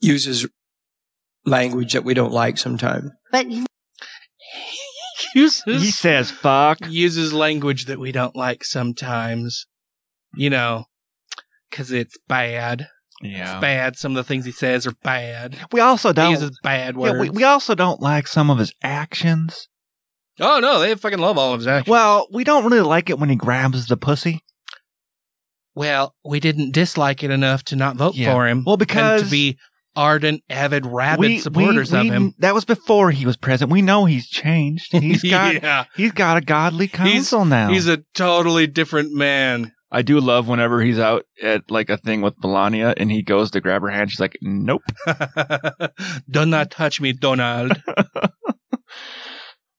uses language that we don't like sometimes. But he [laughs] uses He says fuck. uses language that we don't like sometimes. You know, because it's bad. Yeah. It's bad. Some of the things he says are bad. We also don't uses bad yeah, words. we, we also don't like some of his actions. oh no, they fucking love all of his actions. Well, we don't really like it when he grabs the pussy. Well, we didn't dislike it enough to not vote Yeah. for him. Well, and because- to be ardent, avid, rabid we, supporters we, of we- him. That was before he was president. We know he's changed. [laughs] He's got yeah, he's got a godly counsel now. he's a totally different man. I do love whenever he's out at like a thing with Melania and he goes to grab her hand. She's like, "Nope." [laughs] Do not touch me, Donald. [laughs]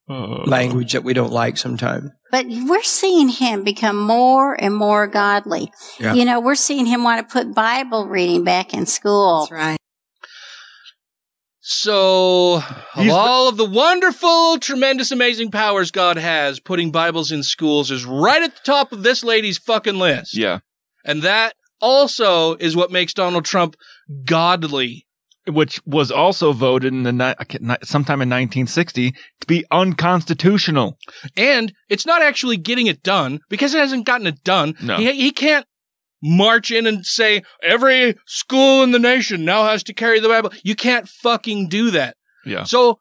Oh. Language that we don't like sometimes. but we're seeing him become more and more godly. Yeah. You know, we're seeing him want to put Bible reading back in school. That's right. So, of all of the wonderful, tremendous, amazing powers God has, putting Bibles in schools is right at the top of this lady's fucking list. Yeah. And that also is what makes Donald Trump godly. Which was also voted in the ni- sometime in 1960 to be unconstitutional. And it's not actually getting it done because it hasn't gotten it done. No. He, he can't march in and say every school in the nation now has to carry the Bible. You can't fucking do that. Yeah. So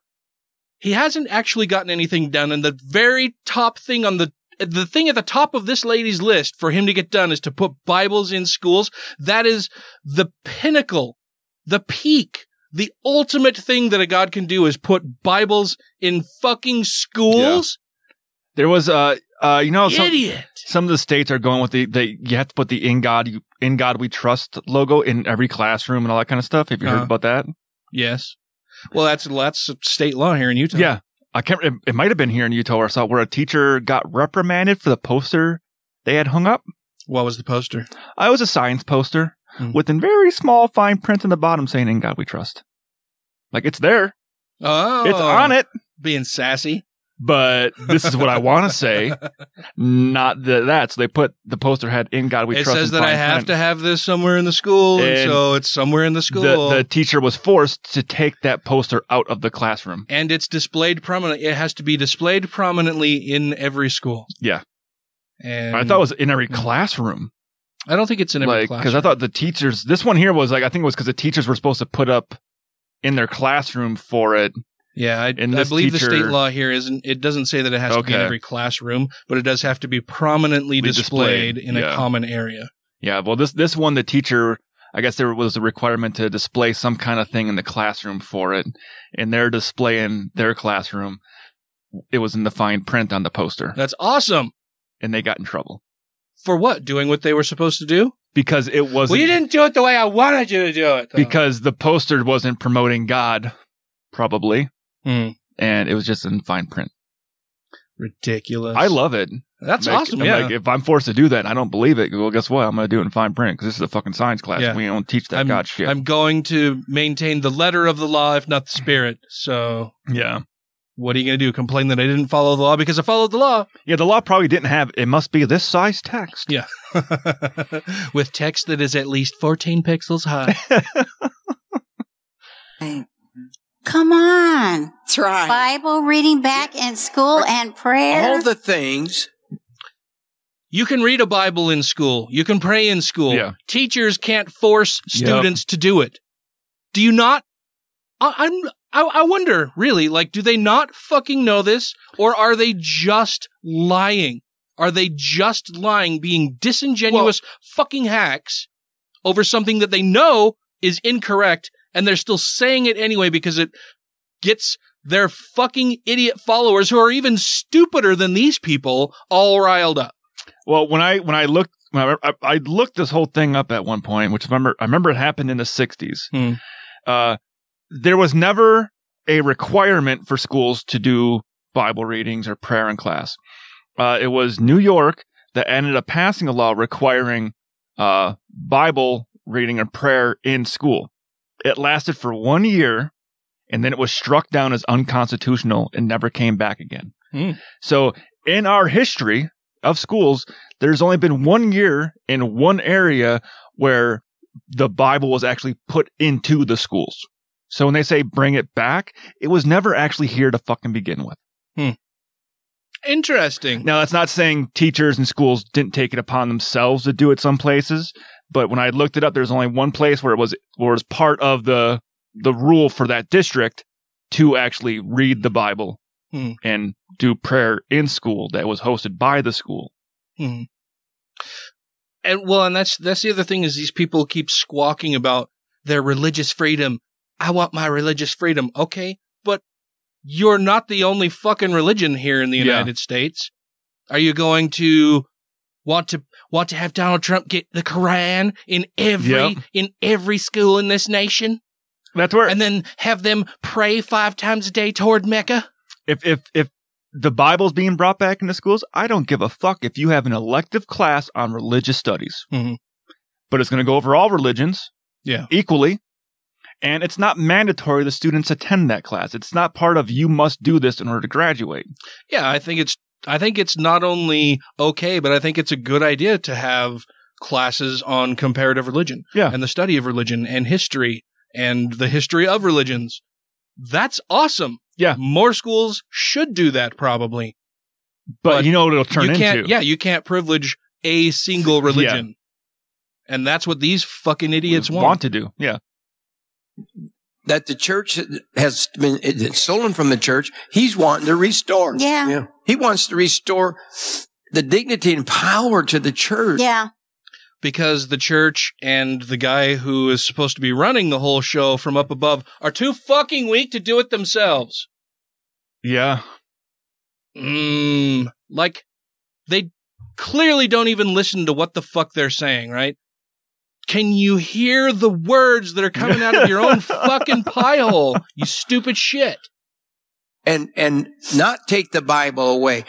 he hasn't actually gotten anything done. And the very top thing on the the thing at the top of this lady's list for him to get done is to put Bibles in schools. That is the pinnacle, the peak, the ultimate thing that a God can do is put Bibles in fucking schools. There was uh uh you know some, some of the states are going with the they you have to put the in God in God we trust logo in every classroom and all that kind of stuff. Have you Uh-huh. heard about that? Yes. Well, that's that's state law here in Utah. Yeah. I can't it, it might have been here in Utah I saw where a teacher got reprimanded for the poster they had hung up. What was the poster? I was a science poster Hmm. with in very small fine print in the bottom saying in God we trust. Like it's there. Oh, It's on it. Being sassy. But this is what I want to say, [laughs] not the, that. So they put the poster had "In God We it Trust." It says that I have to have this somewhere in the school, and, And so it's somewhere in the school. The, the teacher was forced to take that poster out of the classroom. and it's displayed prominently. It has to be displayed prominently in every school. Yeah, And I thought it was in every classroom. I don't think it's in every like class. because I thought the teachers. This one here was like I think it was because the teachers were supposed to put up in their classroom for it. Yeah, I, I believe the state law here isn't. It doesn't say that it has to be in every classroom, but it does have to be prominently displayed, displayed, in yeah. a common area. Yeah, well this this one the teacher. I guess there was a requirement to display some kind of thing in the classroom for it, and their display in their classroom, it was in the fine print on the poster, That's awesome. and they got in trouble For what? Doing what they were supposed to do? because it was Well, you didn't do it the way I wanted you to do it. though. because the poster wasn't promoting God, probably, Hmm. and it was just in fine print. ridiculous. I love it. That's Like- awesome. I'm Yeah. like, if I'm forced to do that, and I don't believe it. Well, guess what? I'm going to do it in fine print because this is a fucking science class. Yeah. We don't teach that I'm, God shit. I'm going to maintain the letter of the law, if not the spirit. So, yeah, what are you going to do? Complain that I didn't follow the law because I followed the law? yeah. The law probably didn't have. It must be this size text. Yeah. [laughs] With text that is at least 14 pixels high. [laughs] Come on. That's right. Bible reading back in school and prayer. All the things. You can read a Bible in school. You can pray in school. Yeah. Teachers can't force Yep. students to do it. Do you not? I, I'm. I, I wonder, really, like, do they not fucking know this, or are they just lying? Are they just lying, being disingenuous fucking hacks over something that they know is incorrect, and they're still saying it anyway because it gets their fucking idiot followers, who are even stupider than these people, all riled up. Well, when I when I looked when I, I, I looked this whole thing up at one point, which I remember I remember it happened in the '60s. Hmm. Uh, there was never a requirement for schools to do Bible readings or prayer in class. Uh, it was New York that ended up passing a law requiring uh, Bible reading and prayer in school. It lasted for one year, and then it was struck down as unconstitutional and never came back again. Hmm. So, in our history of schools, there's only been one year in one area where the Bible was actually put into the schools. So when they say bring it back, it was never actually here to fucking begin with. Interesting. Now, that's not saying teachers and schools didn't take it upon themselves to do it some places, but when I looked it up, there's only one place where it was where it was part of the the rule for that district to actually read the Bible Hmm. and do prayer in school that was hosted by the school. Hmm. And well, and that's that's the other thing is these people keep squawking about their religious freedom. I want my religious freedom. Okay, but you're not the only fucking religion here in the Yeah. United States. Are you going to want to want to have Donald Trump get the Quran in every Yep. in every school in this nation? That's where And then have them pray five times a day toward Mecca? if if if the Bible's being brought back into schools, I don't give a fuck if you have an elective class on religious studies. Mhm. But it's going to go over all religions Yeah. equally. And it's not mandatory the students attend that class. It's not part of you must do this in order to graduate. Yeah, I think it's I think it's not only okay, but I think it's a good idea to have classes on comparative religion Yeah. and the study of religion and history and the history of religions. That's awesome. Yeah. More schools should do that probably. But, But you know what it'll turn you can't into. yeah, you can't privilege a single [laughs] religion. And that's what these fucking idiots want. want to do. Yeah. That the church has been stolen from the church. He's wanting to restore. Yeah. Yeah. He wants to restore the dignity and power to the church. Yeah. because the church and the guy who is supposed to be running the whole show from up above are too fucking weak to do it themselves. Yeah. Mm, like they clearly don't even listen to what the fuck they're saying, right? Can you hear the words that are coming out of your own [laughs] fucking pie hole? You stupid shit. And and not take the Bible away.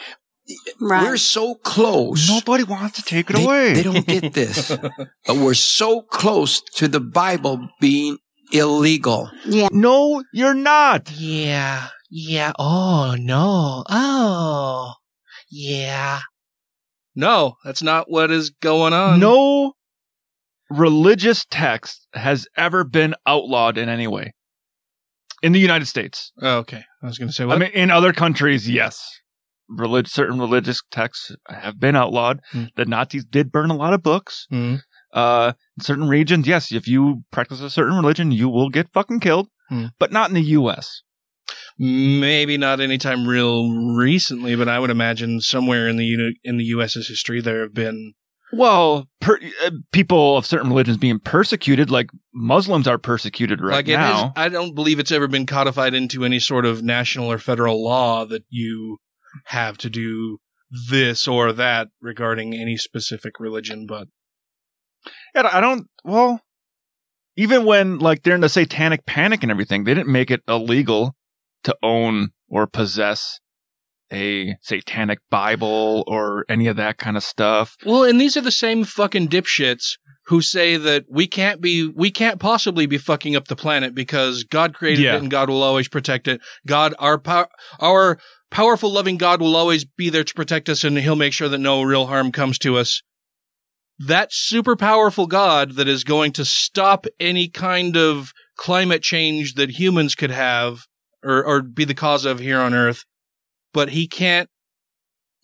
Right. We're so close. Nobody wants to take it They- away. They don't get this. [laughs] but we're so close to the Bible being illegal. Yeah. No, you're not. Yeah. Yeah. Oh, no. Oh. Yeah. No, that's not what is going on. No religious text has ever been outlawed in any way. In the United States. Oh, okay. I was going to say I mean, in other countries, yes. Relig- certain religious texts have been outlawed. Hmm. The Nazis did burn a lot of books. Hmm. Uh, in certain regions, yes, if you practice a certain religion, you will get fucking killed. Hmm. But not in the U.S. Maybe not anytime real recently, but I would imagine somewhere in the in the U.S.'s history there have been. Well, per- uh, people of certain religions being persecuted, like Muslims are persecuted right like is, now. I don't believe it's ever been codified into any sort of national or federal law that you have to do this or that regarding any specific religion. But Yeah, I don't. Well, even when like they're in the Satanic Panic and everything, they didn't make it illegal to own or possess a Satanic Bible or any of that kind of stuff. Well, and these are the same fucking dipshits who say that we can't be, we can't possibly be fucking up the planet because God created Yeah. it and God will always protect it. God, our power, our powerful, loving God will always be there to protect us and he'll make sure that no real harm comes to us. That super powerful God that is going to stop any kind of climate change that humans could have or, or be the cause of here on Earth, but he can't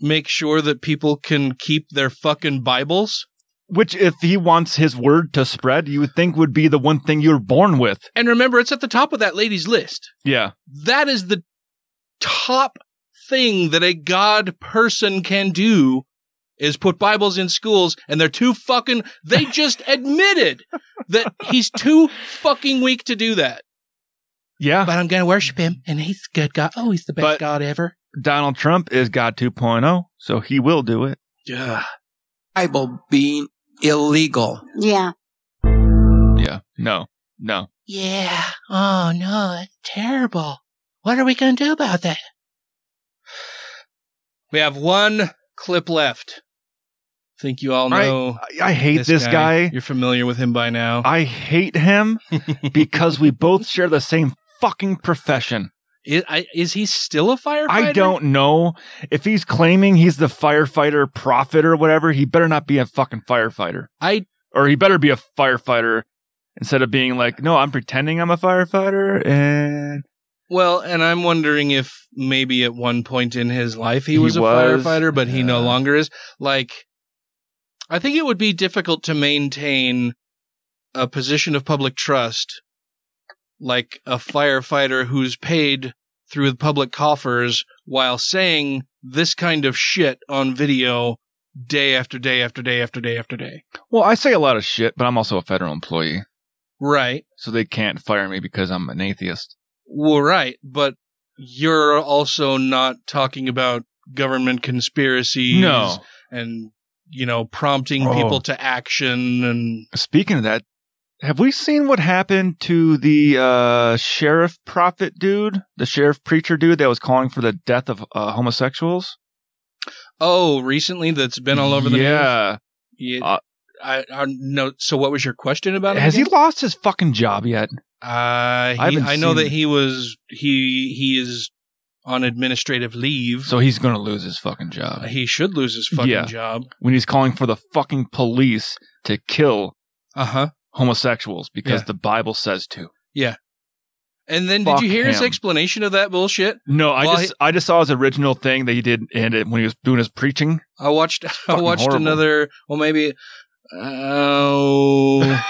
make sure that people can keep their fucking Bibles. Which, if he wants his word to spread, you would think would be the one thing you're born with. And remember, it's at the top of that lady's list. Yeah. That is the top thing that a God person can do is put Bibles in schools and they're too fucking they [laughs] just admitted that he's too fucking weak to do that. Yeah. But I'm gonna worship him and he's a good God. Oh, he's the best But- God ever. Donald Trump is God 2.0, so he will do it. Yeah. Bible being illegal. Yeah. Yeah. No. No. Yeah. Oh no, it's terrible. What are we gonna do about that? We have one clip left. I think you all I- know. I hate this guy. You're familiar with him by now. I hate him [laughs] because we both share the same fucking profession. Is, I, is he still a firefighter? I don't know. If he's claiming he's the firefighter prophet or whatever, he better not be a fucking firefighter. I Or he better be a firefighter instead of being like, no, I'm pretending I'm a firefighter and Well, and I'm wondering if maybe at one point in his life he He was a was, firefighter, but he no longer is. Like, I think it would be difficult to maintain a position of public trust, like a firefighter who's paid through the public coffers while saying this kind of shit on video day after day after day after day after day. well, I say a lot of shit, but I'm also a federal employee, Right. so they can't fire me because I'm an atheist. Well, right, but you're also not talking about government conspiracies No. and you know prompting Oh. people to action and Speaking of that, have we seen what happened to the uh, sheriff prophet dude, the sheriff preacher dude that was calling for the death of uh, homosexuals? oh recently that's been all over the yeah. news. Yeah. Uh, I, I no. So what was your question about him? Has he lost his fucking job yet? Uh, he, I, haven't know that it. he was he he is on administrative leave. So he's gonna lose his fucking job. he should lose his fucking Yeah. job. when he's calling for the fucking police to kill Uh huh. Homosexuals because Yeah. the Bible says to. Yeah. And then Fuck did you hear his explanation of that bullshit? No, I Well, just I just saw his original thing that he did and it, when he was doing his preaching. I watched. [laughs] I watched horrible. another. Well, maybe. Oh,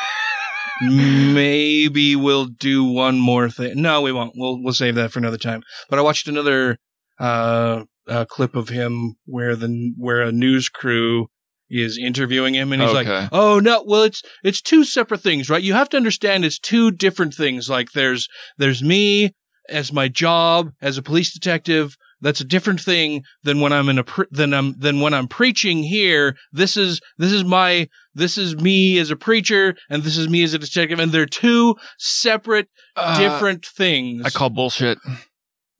[laughs] maybe we'll do one more thing. No, we won't. We'll we'll save that for another time. But I watched another uh, uh clip of him where the where a news crew is interviewing him and he's Okay. like, "Oh no, well it's it's two separate things, right? You have to understand it's two different things. Like there's there's me as my job as a police detective. That's a different thing than when I'm in a pre- than I'm than when I'm preaching here. This is this is my this is me as a preacher and this is me as a detective and they're two separate Uh, different things. I call bullshit.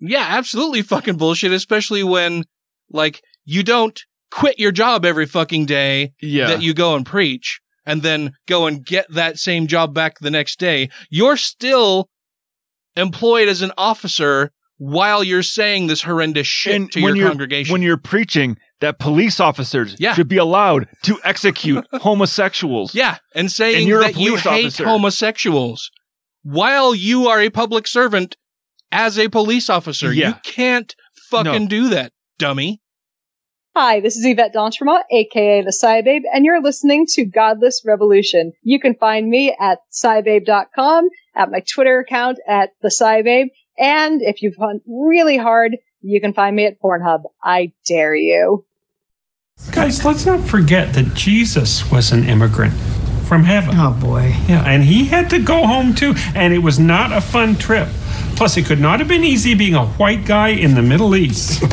Yeah, absolutely fucking bullshit, especially when like you don't quit your job every fucking day Yeah. that you go and preach and then go and get that same job back the next day. You're still employed as an officer while you're saying this horrendous shit to your congregation. When you're preaching that police officers should be allowed to execute [laughs] homosexuals. Yeah, and saying And that you police hate homosexuals while you are a public servant as a police officer. You can't fucking No. do that, dummy. Hi, this is Yvette d'Entremont, aka the SciBabe, and you're listening to Godless Revolution. You can find me at scibabe.com, at my Twitter account at the SciBabe, and if you've hunt really hard, you can find me at Pornhub. I dare you. Guys, let's not forget that Jesus was an immigrant from heaven. Oh boy. Yeah, and he had to go home too, and it was not a fun trip. Plus, it could not have been easy being a white guy in the Middle East. [laughs]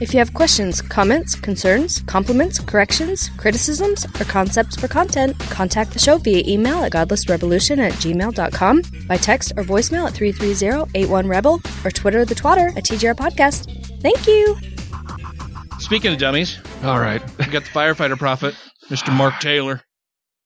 If you have questions, comments, concerns, compliments, corrections, criticisms, or concepts for content, contact the show via email at godlessrevolution at gmail.com, by text or voicemail at 330-81-REBEL, or Twitter the twatter at TGR Podcast. Thank you! Speaking of dummies, all right, we got the firefighter prophet, Mr. Mark Taylor.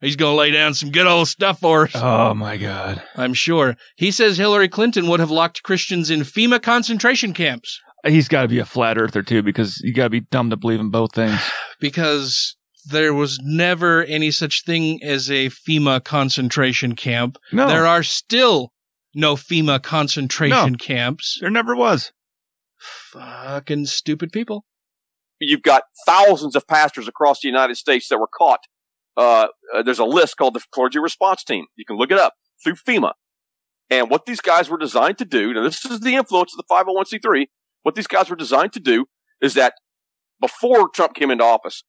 He's going to lay down some good old stuff for us. Oh my god. I'm sure. He says Hillary Clinton would have locked Christians in FEMA concentration camps He's got to be a flat earther too, because you got to be dumb to believe in both things. [sighs] because there was never any such thing as a FEMA concentration camp. No. There are still no FEMA concentration No. camps. There never was. Fucking stupid people. You've got thousands of pastors across the United States that were caught. Uh, uh, there's a list called the Clergy Response Team. You can look it up through FEMA. And what these guys were designed to do, now this is the influence of the 501c3, what these guys were designed to do is that before Trump came into office,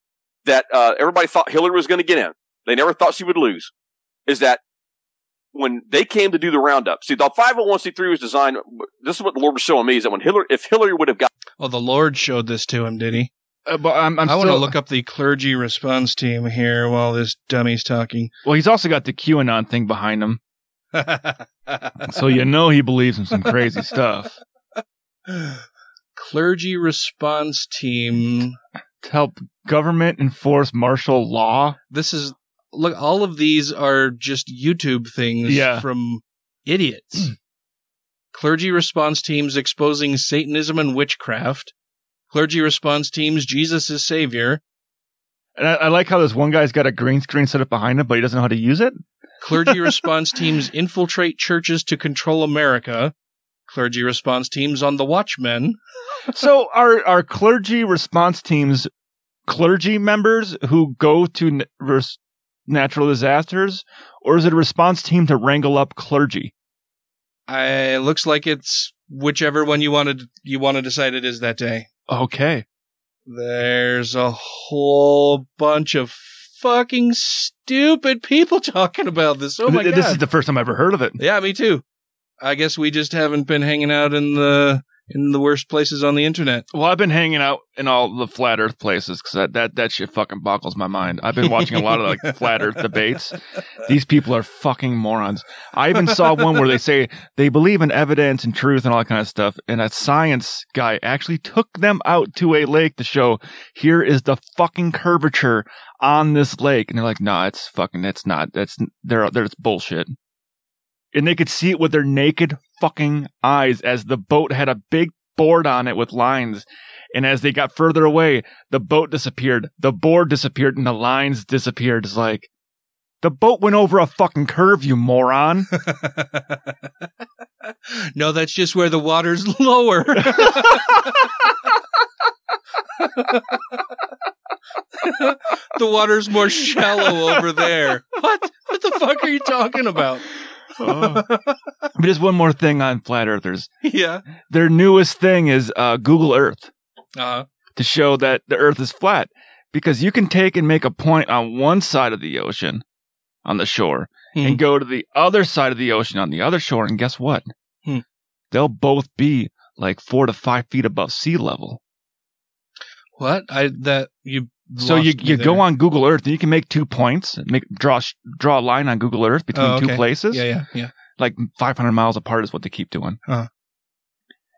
that uh, everybody thought Hillary was going to get in. They never thought she would lose. Is that when they came to do the roundup? See, the 501c3 was designed. This is what the Lord was showing me: is that when Hillary, if Hillary would have got well, the Lord showed this to him, did he? Uh, but I'm, I'm I want to look up the clergy response team here while this dummy's talking. Well, he's also got the QAnon thing behind him, [laughs] so you know he believes in some crazy stuff. [laughs] Clergy response team. To help government enforce martial law. This is look. All of these are just YouTube things Yeah. from idiots. Hmm. Clergy response teams exposing Satanism and witchcraft. Clergy response teams Jesus is Savior. And I, I like how this one guy's got a green screen set up behind him, but he doesn't know how to use it. Clergy response teams infiltrate churches to control America. Clergy response teams on the Watchmen. [laughs] So are are clergy response teams clergy members who go to n- res- natural disasters, or is it a response team to wrangle up clergy? I, it looks like it's whichever one you wanted you want to decide it is that day. Okay. There's a whole bunch of fucking stupid people [laughs] talking about this. Oh my Th- god. this is the first time I've ever heard of it. yeah, me too. I guess we just haven't been hanging out in the in the worst places on the internet. Well, I've been hanging out in all the flat Earth places because that, that that shit fucking boggles my mind. I've been watching a lot of like [laughs] flat Earth debates. These people are fucking morons. I even saw one where they say they believe in evidence and truth and all that kind of stuff, and a science guy actually took them out to a lake to show here is the fucking curvature on this lake, and they're like, "Nah, it's fucking, it's not. That's they're there's bullshit." And they could see it with their naked fucking eyes as the boat had a big board on it with lines. And as they got further away, the boat disappeared, the board disappeared, and the lines disappeared. It's like, the boat went over a fucking curve, you moron. [laughs] No, that's just where the water's [laughs] lower. [laughs] the water's more shallow over there. What? What the fuck are you talking about? But just one more thing on flat earthers. yeah. Their newest thing is uh, Google Earth Uh, to show that the Earth is flat because you can take and make a point on one side of the ocean on the shore Hmm. and go to the other side of the ocean on the other shore, and guess what? Hmm. They'll both be like four to five feet above sea level. what? I that you. So you you go on Google Earth and you can make two points, make draw draw a line on Google Earth between Oh, two okay. places. Yeah, yeah, yeah. Like 500 miles apart is what they keep doing. Uh-huh.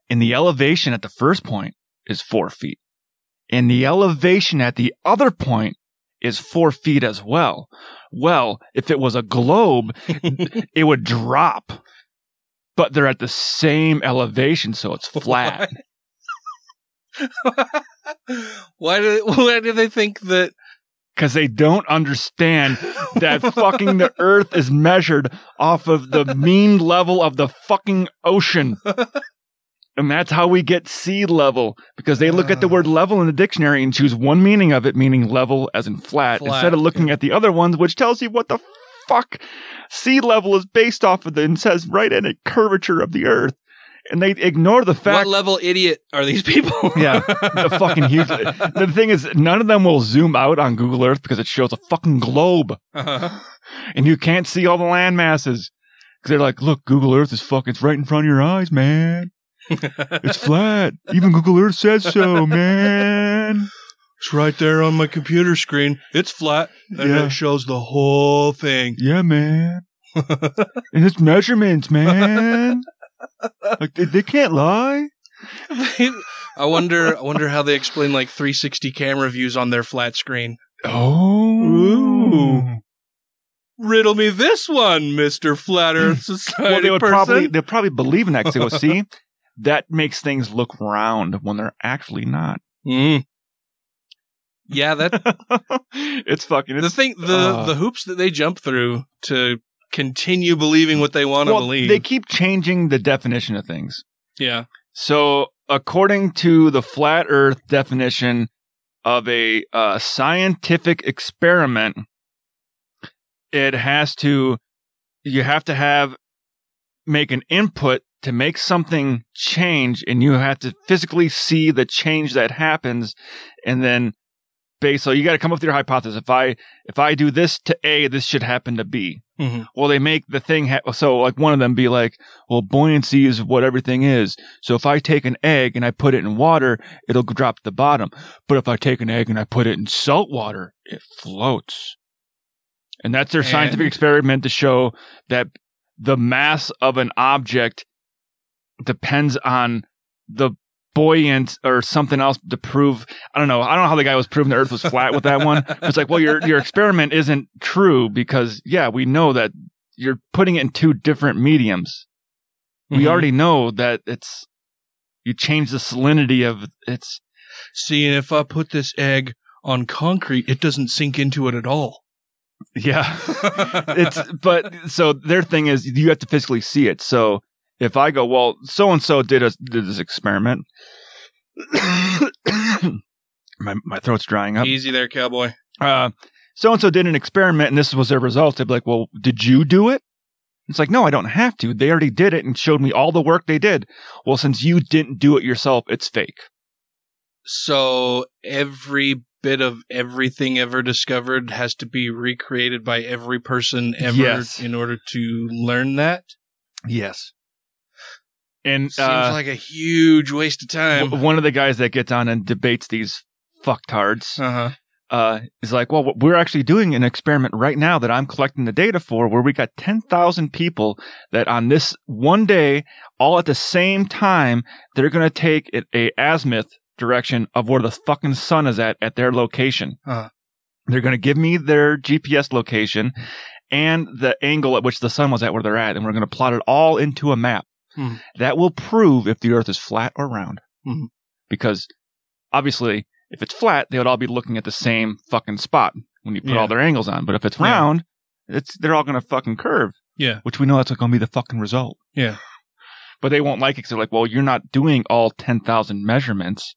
And the elevation at the first point is four feet, and the elevation at the other point is four feet as well. Well, if it was a globe, [laughs] it would drop, but they're at the same elevation, so it's flat. [laughs] [laughs] Why do [laughs] why do they think that? because they don't understand [laughs] that fucking the earth is measured off of the mean level of the fucking ocean. And that's how we get sea level because they look at the uh. word level in the dictionary and choose one meaning of it, meaning level as in flat, Flat, instead of looking at the other ones, which tells you what the fuck sea level is based off of the, and says right in it curvature of the earth. And they ignore the fact What level idiot are these people? [laughs] yeah, the fucking huge. The thing is, none of them will zoom out on Google Earth because it shows a fucking globe, Uh-huh. and you can't see all the land masses. Because they're like, look, Google Earth is fucking, it's right in front of your eyes, man. It's [laughs] flat. Even Google Earth says so, man. It's right there on my computer screen. It's flat, and Yeah. it shows the whole thing. Yeah, man. [laughs] and it's measurements, man. [laughs] Like they, can't lie. [laughs] I wonder. I wonder how they explain like 360 camera views on their flat screen. Oh. Riddle me this one, Mister Flat Earth Society [laughs] well, they would person. probably they'll probably believe in that because they go, see, that makes things look round when they're actually not. Mm. Yeah, that it's fucking the thing. The uh, the hoops that they jump through to continue believing what they want to well, believe. they keep changing the definition of things. yeah. So, according to the flat Earth definition of a uh, scientific experiment, it has to you have to have make an input to make something change, and you have to physically see the change that happens, and then base. So you got to come up with your hypothesis. If I if I do this to A, this should happen to B. Mhm. Well, they make the thing ha- so like one of them be like, well, buoyancy is what everything is. So if I take an egg and I put it in water, it'll drop to the bottom. But if I take an egg and I put it in salt water, it floats. And that's their scientific experiment to show that the mass of an object depends on the buoyant or something else to prove. I don't know. I don't know how the guy was proving the Earth was flat with that one. It's like, well, your your experiment isn't true because yeah, we know that you're putting it in two different mediums. We Mhm. already know that it's you change the salinity of it's. See, if I put this egg on concrete, it doesn't sink into it at all. Yeah. [laughs] it's but so their thing is you have to physically see it. So if I go, well, so and so did a did this experiment. [coughs] my my throat's drying up. Easy there, cowboy. Uh, so and so did an experiment, and this was their results. They'd be like, well, did you do it? It's like, no, I don't have to. They already did it and showed me all the work they did. Well, since you didn't do it yourself, it's fake. So every bit of everything ever discovered has to be recreated by every person ever Yes. in order to learn that. Yes. And Seems uh, like a huge waste of time. w- one of the guys that gets on and debates these fucktards Uh-huh. uh, is like, well, we're actually doing an experiment right now that I'm collecting the data for where we got 10,000 people that on this one day, all at the same time, they're going to take it a azimuth direction of where the fucking sun is at at their location. Uh-huh. They're going to give me their GPS location and the angle at which the sun was at where they're at, and we're going to plot it all into a map. Hmm. That will prove if the Earth is flat or round. Hmm. Because obviously, if it's flat, they would all be looking at the same fucking spot when you put Yeah. all their angles on. But if it's Yeah. round, it's they're all going to fucking curve, Yeah. which we know that's going to be the fucking result. Yeah. But they won't like it because they're like, well, you're not doing all 10,000 measurements.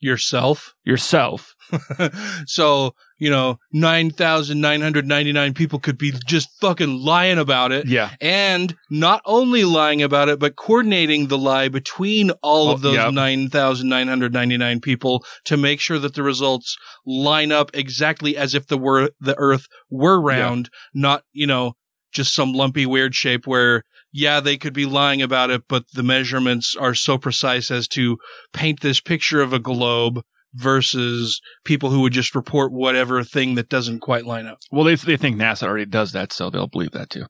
Yourself. Yourself. [laughs] so, you know, 9,999 people could be just fucking lying about it. Yeah. And not only lying about it, but coordinating the lie between all of oh, those yep. 9,999 people to make sure that the results line up exactly as if the were the earth were round, not, you know, just some lumpy weird shape where yeah, they could be lying about it, but the measurements are so precise as to paint this picture of a globe versus people who would just report whatever thing that doesn't quite line up. Well, they they think NASA already does that, so they'll believe that too.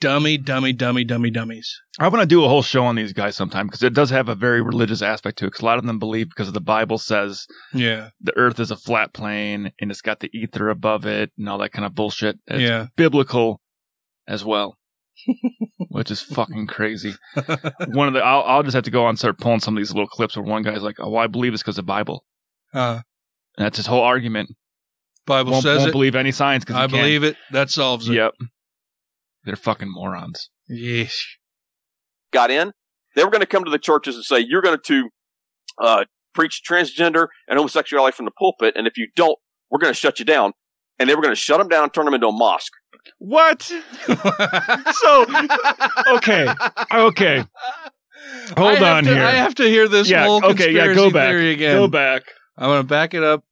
Dummy, dummy, dummy, dummy, dummies. I want to do a whole show on these guys sometime because it does have a very religious aspect to it. Because a lot of them believe because the Bible says Yeah. the Earth is a flat plane and it's got the ether above it and all that kind of bullshit. It's Yeah. biblical as well, which is fucking crazy. [laughs] one of the I'll, I'll just have to go on and start pulling some of these little clips where one guy's like, "Oh, well, I believe it's because of the Bible," Uh, and that's his whole argument. Bible won't, says won't it. believe any science because I believe it. That solves it. Yep, they're fucking morons. Yes. got in, they were going to come to the churches and say, you're going to uh, preach transgender and homosexuality from the pulpit, and if you don't, we're going to shut you down. And they were going to shut them down and turn them into a mosque. What? [laughs] so, okay, okay. Hold on to- here. I have to hear this Yeah, whole okay, yeah, go conspiracy back. theory again. Go back. I'm gonna back it up.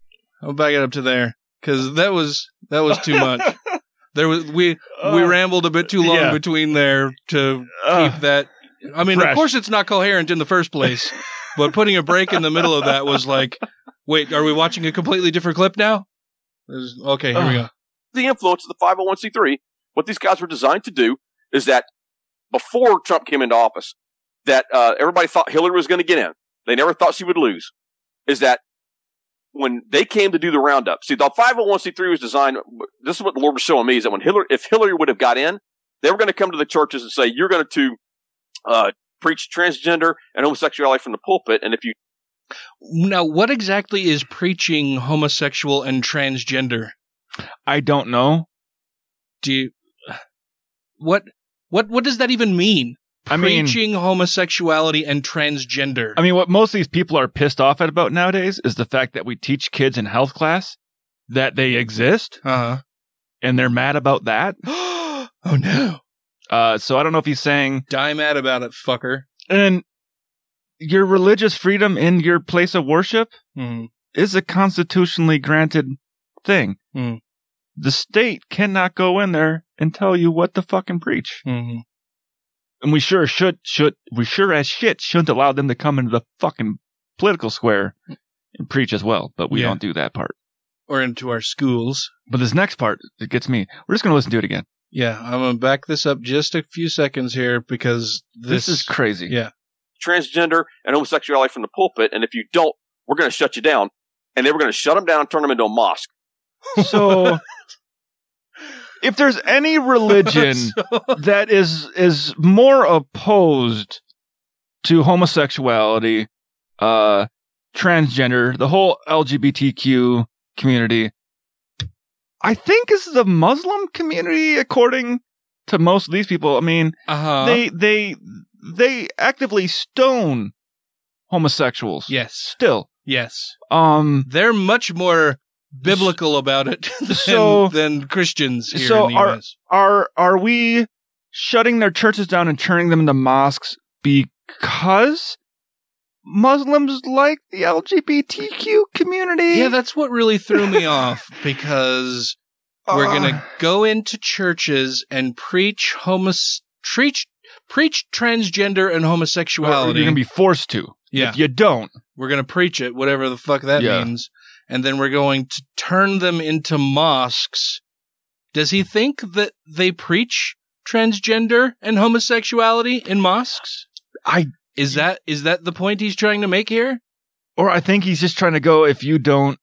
I'm gonna back it up to there because that was that was too much. [laughs] there was we we Uh, rambled a bit too long yeah. between there to Uh, keep that. I mean, fresh. of course, it's not coherent in the first place, but putting a break in the middle of that was like, wait, are we watching a completely different clip now? There's- Okay, here we go. The influence of the 501c3, what these guys were designed to do is that before Trump came into office, that uh, everybody thought Hillary was going to get in. They never thought she would lose. Is that when they came to do the roundup? See, the 501c3 was designed. This is what the Lord was showing me: is that when Hillary, if Hillary would have got in, they were going to come to the churches and say, "You're going to uh, preach transgender and homosexuality from the pulpit, and if you Now, what exactly is preaching homosexual and transgender? I don't know. Do you, what what what does that even mean? I mean- preaching homosexuality and transgender. I mean, what most of these people are pissed off at about nowadays is the fact that we teach kids in health class that they exist, uh-huh. and they're mad about that. [gasps] oh no! Uh, so I don't know if he's saying Die mad about it, fucker. and your religious freedom in your place of worship Mhm. is a constitutionally granted thing. Mm. The state cannot go in there and tell you what to fucking preach. Mhm. And we sure should should we sure as shit shouldn't allow them to come into the fucking political square and preach as well. But we Yeah. don't do that part. Or into our schools. But this next part it gets me. We're just gonna listen to it again. Yeah, I'm gonna back this up just a few seconds here because this, This, is crazy. yeah. Transgender and homosexuality from the pulpit, and if you don't, we're going to shut you down." And they were going to shut them down and turn them into a mosque. [laughs] So if there's any [laughs] religion that is is more opposed to homosexuality, uh, transgender, the whole LGBTQ community, I think is the Muslim community, according to most of these people. I mean, Uh-huh. they they they actively stone homosexuals. Yes. Still. Yes. Um They're much more biblical about it [laughs] than, So- than Christians here so in the are US. are are we shutting their churches down and turning them into mosques because Muslims like the LGBTQ community? Yeah, that's what really threw me [laughs] off because we're Uh. gonna go into churches and preach homos preach preach transgender and homosexuality. you're gonna be forced to. Yeah. If you don't, we're gonna preach it, whatever the fuck that Yeah. means, and then we're going to turn them into mosques. Does he think that they preach transgender and homosexuality in mosques? I Is that is that the point he's trying to make here? or I think he's just trying to go. If you don't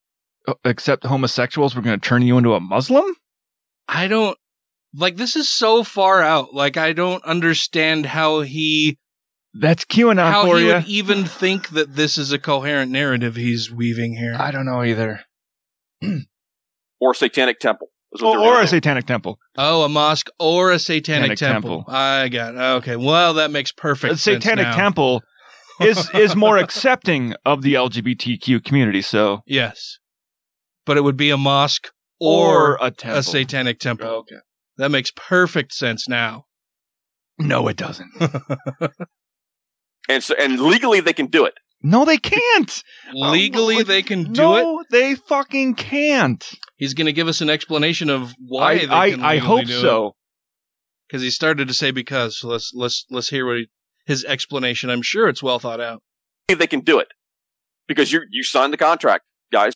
accept homosexuals, we're gonna turn you into a Muslim. I don't like this is so far out. Like I don't understand how he That's QAnon how for he you. would even [sighs] think that this is a coherent narrative he's weaving here. I don't know either. [clears throat] or satanic temple. is Or, or a satanic temple. Oh, a mosque or a satanic Satanic temple. temple. I got it. okay. Well, that makes perfect A sense. satanic now. temple is [laughs] is more accepting of the LGBTQ community. So Yes. But it would be a mosque or, Or a temple. satanic temple. Okay. That makes perfect sense now. no, it doesn't. [laughs] And so, and legally they can do it. no, they can't. [laughs] Legally, they can do no, it. No, they fucking can't. He's going to give us an explanation of why I they I, can I legally hope do so. Because he started to say because. So let's let's let's hear what he, his explanation. I'm sure it's well thought out. They can do it because you you signed the contract, guys.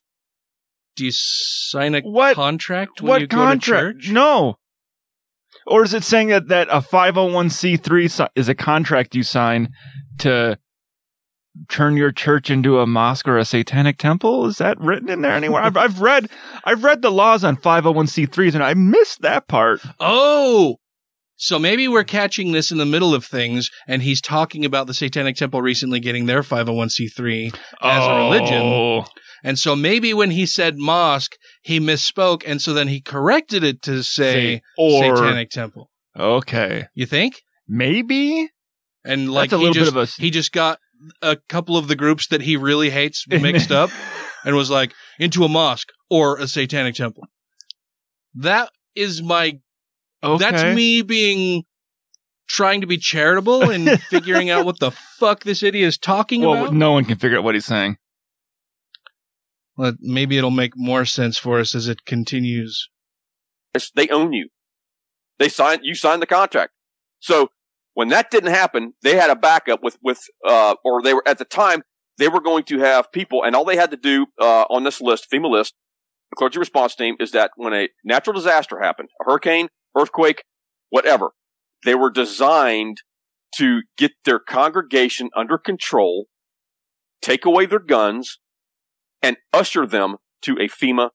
Do you sign a What- contract when what you contract? go to church? No. Or is it saying that, that a 501c3 is a contract you sign to turn your church into a mosque or a satanic temple? Is that written in there anywhere? I've, I've read I've read the laws on 501c3s and I missed that part. Oh, so maybe we're catching this in the middle of things, and he's talking about the Satanic Temple recently getting their 501c3 as a religion. And so maybe when he said mosque, he misspoke, and so then he corrected it to say or- Satanic Temple. Okay. You think? Maybe? And like That's a he little bit just, of a he just got a couple of the groups that he really hates [laughs] mixed up, and was like into a mosque or a Satanic Temple. That is my Okay. That's me being trying to be charitable and [laughs] figuring out what the fuck this idiot is talking Well, about. no one can figure out what he's saying. Well, maybe it'll make more sense for us as it continues. It's- They own you. They signed. You signed the contract. So when that didn't happen, they had a backup with with uh, or they were at the time they were going to have people, and all they had to do uh, on this list, FEMA list, the clergy response team, is that when a natural disaster happened, a hurricane, earthquake, whatever, they were designed to get their congregation under control, take away their guns, and usher them to a FEMA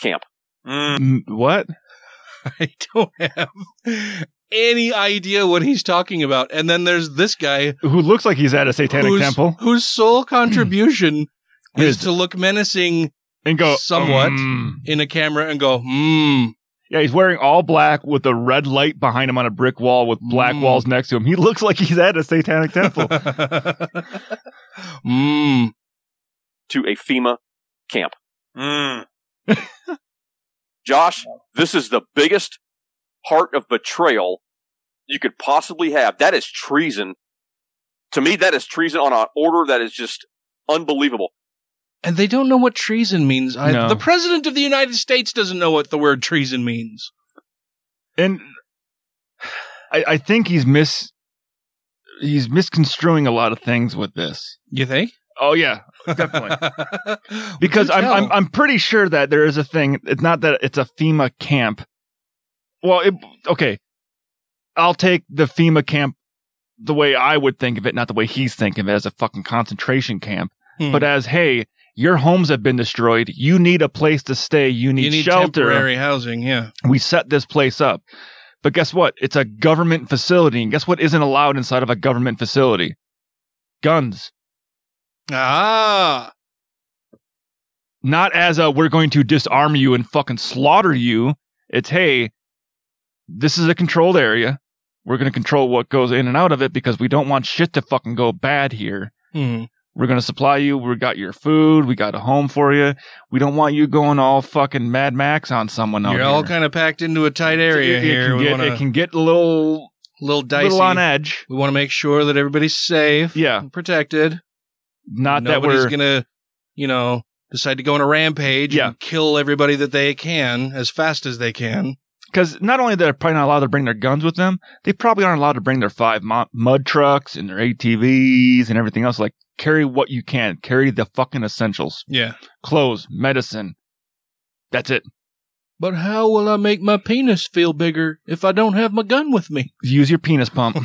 camp. Mm, what? [laughs] I don't have any idea what he's talking about. And then there's this guy Who looks like he's at a satanic whose, temple whose sole [clears throat] contribution is Is- to look menacing and go somewhat "Mm." in a camera and go, hmm. Yeah, he's wearing all black with a red light behind him on a brick wall with black Mm. walls next to him. He looks like he's at a satanic temple. [laughs] mm. To a FEMA camp. Mm. [laughs] Josh, this is the biggest heart of betrayal you could possibly have. That is treason. To me, that is treason on an order that is just unbelievable. And they don't know what treason means. I, No. The president of the United States doesn't know what the word treason means. and I, I think he's mis he's misconstruing a lot of things with this. You think? Oh yeah, definitely. [laughs] because I'm, I'm. I'm pretty sure that there is a thing. It's not that it's a FEMA camp. Well, it, okay, I'll take the FEMA camp the way I would think of it, not the way he's thinking of it as a fucking concentration camp, Hmm. but as hey, your homes have been destroyed. You need a place to stay. You need, you need shelter. temporary housing, yeah. We set this place up. But guess what? It's a government facility. And guess what isn't allowed inside of a government facility? Guns. Ah. not as a we're going to disarm you and fucking slaughter you. It's hey, this is a controlled area. We're going to control what goes in and out of it because we don't want shit to fucking go bad here. Hmm. We're going to supply you. We got your food. We got a home for you. We don't want you going all fucking Mad Max on someone out You're all kind of packed into a tight area it, here. It can, get, wanna, it can get a little, little dicey. little on edge. We want to make sure that everybody's safe, Yeah. and protected. Not that Nobody's we're gonna, you know, decide to go on a rampage Yeah. and kill everybody that they can as fast as they can. because not only are they're probably not allowed to bring their guns with them, they probably aren't allowed to bring their five mud trucks and their ATVs and everything else. Like carry what you can, carry the fucking essentials, Yeah. clothes, medicine. That's it. But how will I make my penis feel bigger if I don't have my gun with me? Use your penis pump. [laughs]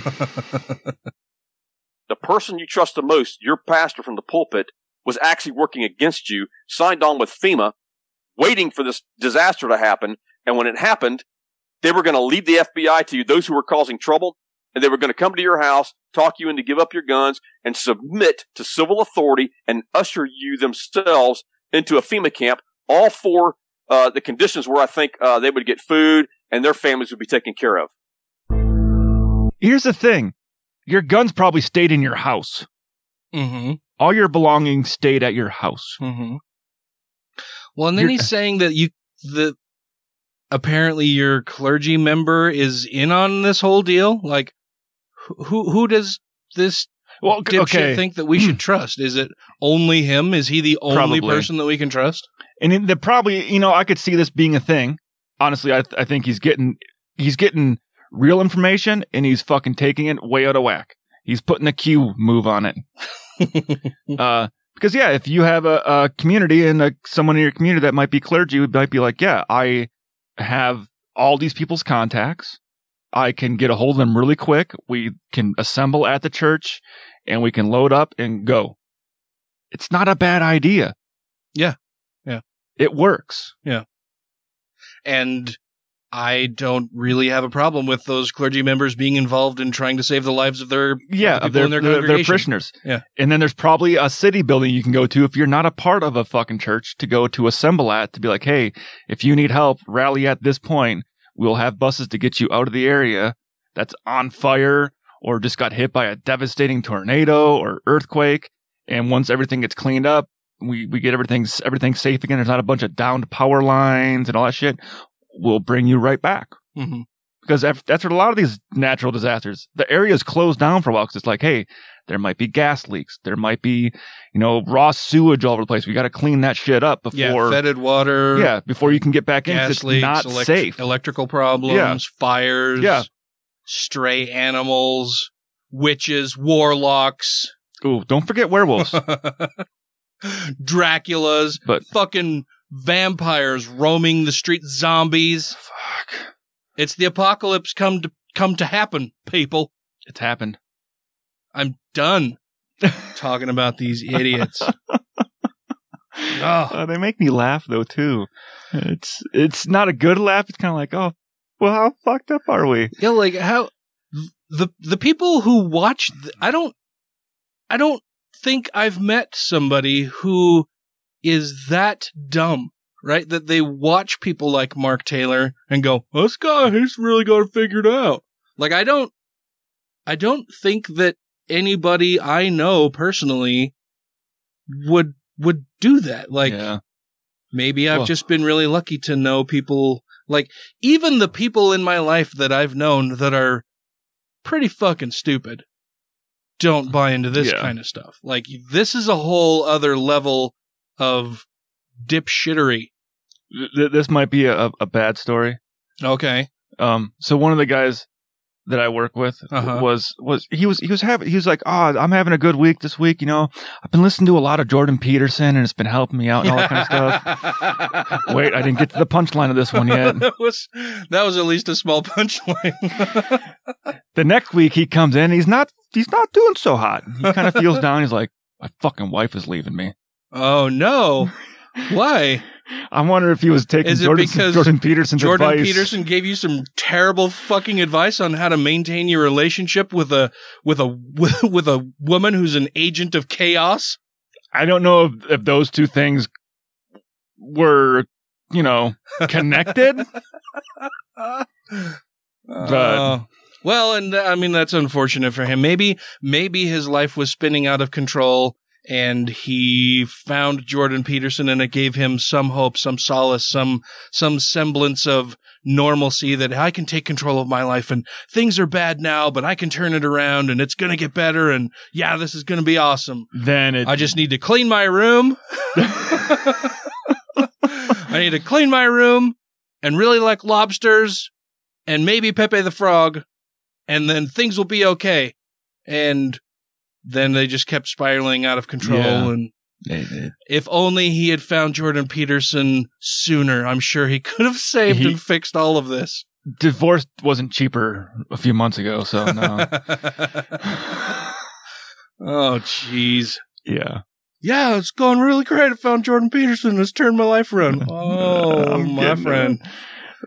The person you trust the most, your pastor from the pulpit, was actually working against you, signed on with FEMA, waiting for this disaster to happen. And when it happened, they were going to lead the FBI to you, those who were causing trouble, and they were going to come to your house, talk you into give up your guns, and submit to civil authority and usher you themselves into a FEMA camp, all for uh, the conditions where I think uh, they would get food and their families would be taken care of. Here's the thing. Your guns probably stayed in your house. Mm-hmm. All your belongings stayed at your house. Mm-hmm. Well, and then You're- he's saying that you the apparently your clergy member is in on this whole deal. Like, who who does this well, dipshit okay. think that we should [clears throat] trust? Is it only him? Is he the only Probably. person that we can trust? And it, the probably, you know, I could see this being a thing. Honestly, I, I think he's getting he's getting real information and he's fucking taking it way out of whack. He's putting a Q move on it. [laughs] uh, because yeah, if you have a, a community and a, someone in your community that might be clergy, would might be like, yeah, I have all these people's contacts. I can get a hold of them really quick. We can assemble at the church and we can load up and go. It's not a bad idea. Yeah. Yeah. It works. Yeah. And I don't really have a problem with those clergy members being involved in trying to save the lives of their Yeah, of people their, in their, their, their parishioners. Yeah. And then there's probably a city building you can go to if you're not a part of a fucking church to go to assemble at to be like, hey, if you need help, rally at this point. We'll have buses to get you out of the area that's on fire or just got hit by a devastating tornado or earthquake. And once everything gets cleaned up, we, we get everything everything safe again. There's not a bunch of downed power lines and all that shit. We'll bring you right back Mm-hmm. because af- that's what a lot of these natural disasters. The area is closed down for a while because it's like, hey, there might be gas leaks, there might be, you know, raw sewage all over the place. We got to clean that shit up before, Yeah, fetid water. yeah, before you can get back in. gas It's leaks, not elect- safe. electrical problems, Yeah. fires, Yeah. stray animals, witches, warlocks, Ooh, don't forget werewolves. [laughs] Draculas, But- fucking vampires roaming the street, zombies. Fuck, It's the apocalypse come to come to happen, people. it's happened. I'm done [laughs] talking about these idiots. [laughs] oh, Uh, they make me laugh though too. It's it's not a good laugh. It's kind of like, oh, well, how fucked up are we? yeah, like how the the people who watch th- I don't I don't think I've met somebody who is that dumb, right? That they watch people like Mark Taylor and go, "This guy, he's really got it figured out." Like I don't I don't think that anybody I know personally would would do that. Like yeah, Maybe I've Well- just been really lucky to know people like even the people in my life that I've known that are pretty fucking stupid don't buy into this Yeah. kind of stuff. Like this is a whole other level of dipshittery. Th- th- this might be a, a bad story. Okay. Um, so one of the guys that I work with Uh-huh. was was he was he was having he was like, oh, I'm having a good week this week. You know, I've been listening to a lot of Jordan Peterson, and it's been helping me out and all that kind of stuff. [laughs] Wait, I didn't get to the punchline of this one yet. [laughs] that was that was at least a small punchline. [laughs] The next week he comes in, he's not he's not doing so hot. He kind of feels down. He's like, my fucking wife is leaving me. Oh no. Why? I wonder if he was taking Is it Jordan, because Jordan Peterson's Jordan advice. Peterson gave you some terrible fucking advice on how to maintain your relationship with a with a [laughs] with a woman who's an agent of chaos. I don't know if, if those two things were, you know, [laughs] connected. Uh, well, and uh, I mean that's unfortunate for him. Maybe maybe his life was spinning out of control and he found Jordan Peterson and it gave him some hope, some solace, some some semblance of normalcy that I can take control of my life and things are bad now, but I can turn it around and it's going to get better and yeah, this is going to be awesome. then it, I just need to clean my room. [laughs] I need to clean my room and really like lobsters and maybe Pepe the Frog, and then things will be okay. And then they just kept spiraling out of control. Yeah. And it- it- if only he had found Jordan Peterson sooner, I'm sure he could have saved He- and fixed all of this. divorce wasn't cheaper a few months ago, so no. [laughs] oh, jeez. yeah. Yeah, it's going really great. I found Jordan Peterson. It's turned my life around. [laughs] Oh, my friend.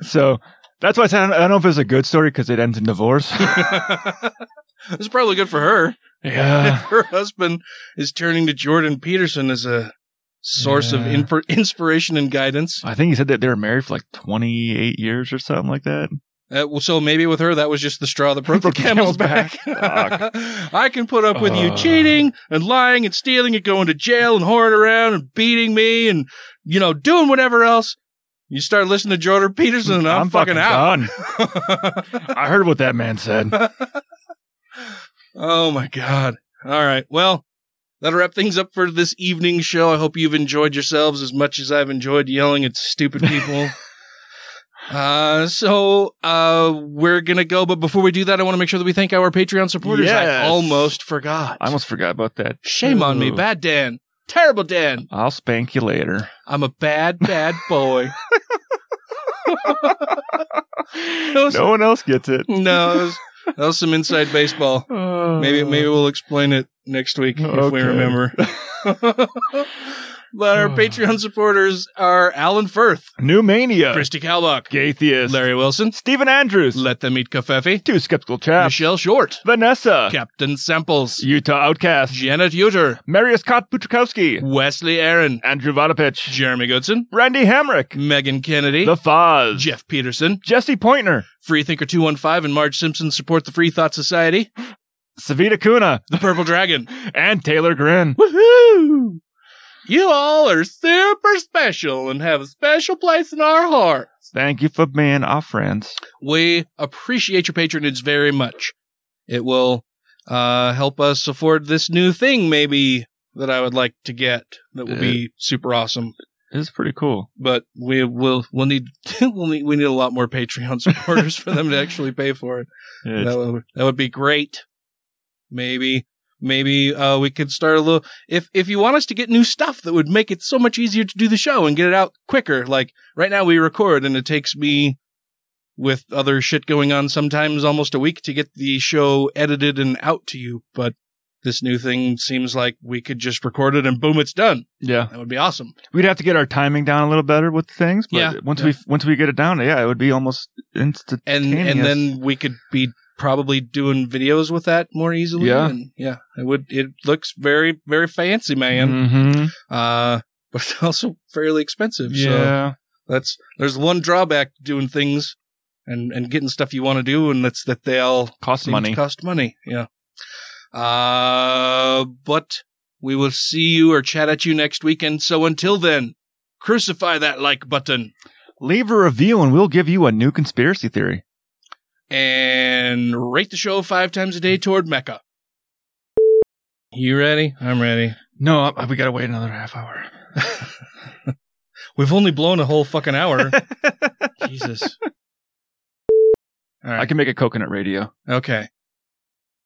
So that's why I said I don't know if it's a good story because it ends in divorce. [laughs] It's probably good for her. yeah. [laughs] her husband is turning to Jordan Peterson as a source of Yeah. inp- inspiration and guidance. I think he said that they were married for like 28 years or something like that. Uh, well, so maybe with her, that was just the straw that broke the camel's camel's back. [laughs] [laughs] I can put up with you Uh. cheating and lying and stealing and going to jail and whoring around and beating me and, you know, doing whatever else. You start listening to Jordan Peterson and I'm, fucking, out. done. I heard what that man said. Oh my God. All right. Well, that'll wrap things up for this evening's show. I hope you've enjoyed yourselves as much as I've enjoyed yelling at stupid people. [laughs] uh, so, uh, we're gonna go, but before we do that, I want to make sure that we thank our Patreon supporters. I almost forgot. I almost forgot about that. Shame on me. Bad Dan. Terrible Dan. I'll spank you later. I'm a bad, bad boy. [laughs] No one else gets it. [laughs] No, that was, that was some inside baseball. Maybe maybe we'll explain it next week if we remember. [laughs] but our [sighs] Patreon supporters are Alan Firth, New Mania. Christy Kalbach, Gaithius. Larry Wilson, Stephen Andrews. Let Them Eat Kafefi, Two skeptical chaps. Michelle Short, Vanessa. Captain Samples, Utah Outcast. Janet Uter, Marius Kot Putrikowski. Wesley Aaron, Andrew Vodopich. Jeremy Goodson, Randy Hamrick. Megan Kennedy, The Foz. Jeff Peterson, Jesse Pointner. Freethinker 215 and Marge Simpson support the Free Thought Society, Savita Kuna. the Purple Dragon. [laughs] And Taylor Grin. Woohoo! You all are super special and have a special place in our hearts. Thank you for being our friends. We appreciate your patronage very much. It will uh, help us afford this new thing, maybe that I would like to get. That will be super awesome. It's pretty cool. But we will we'll need [laughs] we'll need we need a lot more Patreon [laughs] supporters for them to actually pay for it. It's- That would that would be great. Maybe maybe uh, we could start a little if if you want us to get new stuff that would make it so much easier to do the show and get it out quicker. Like right now we record and it takes me with other shit going on sometimes almost a week to get the show edited and out to you, but this new thing seems like we could just record it and boom it's done. Yeah. That would be awesome. We'd have to get our timing down a little better with things, but Yeah, once yeah. we once we get it down, yeah, it would be almost instant. and and then we could be probably doing videos with that more easily. Yeah. and yeah. It would. It looks very very fancy, man. hmm Uh, but it's [laughs] also fairly expensive. So Yeah. that's there's one drawback to doing things and and getting stuff you want to do, and that's that they all Cost money. Cost money. Yeah. Uh, but we will see you or chat at you next weekend. So until then, crucify that like button. Leave a review and we'll give you a new conspiracy theory. And rate the show five times a day toward Mecca. You ready? I'm ready. No, we gotta wait another half hour. [laughs] We've only blown a whole fucking hour. [laughs] Jesus. All right. I can make a coconut radio. Okay.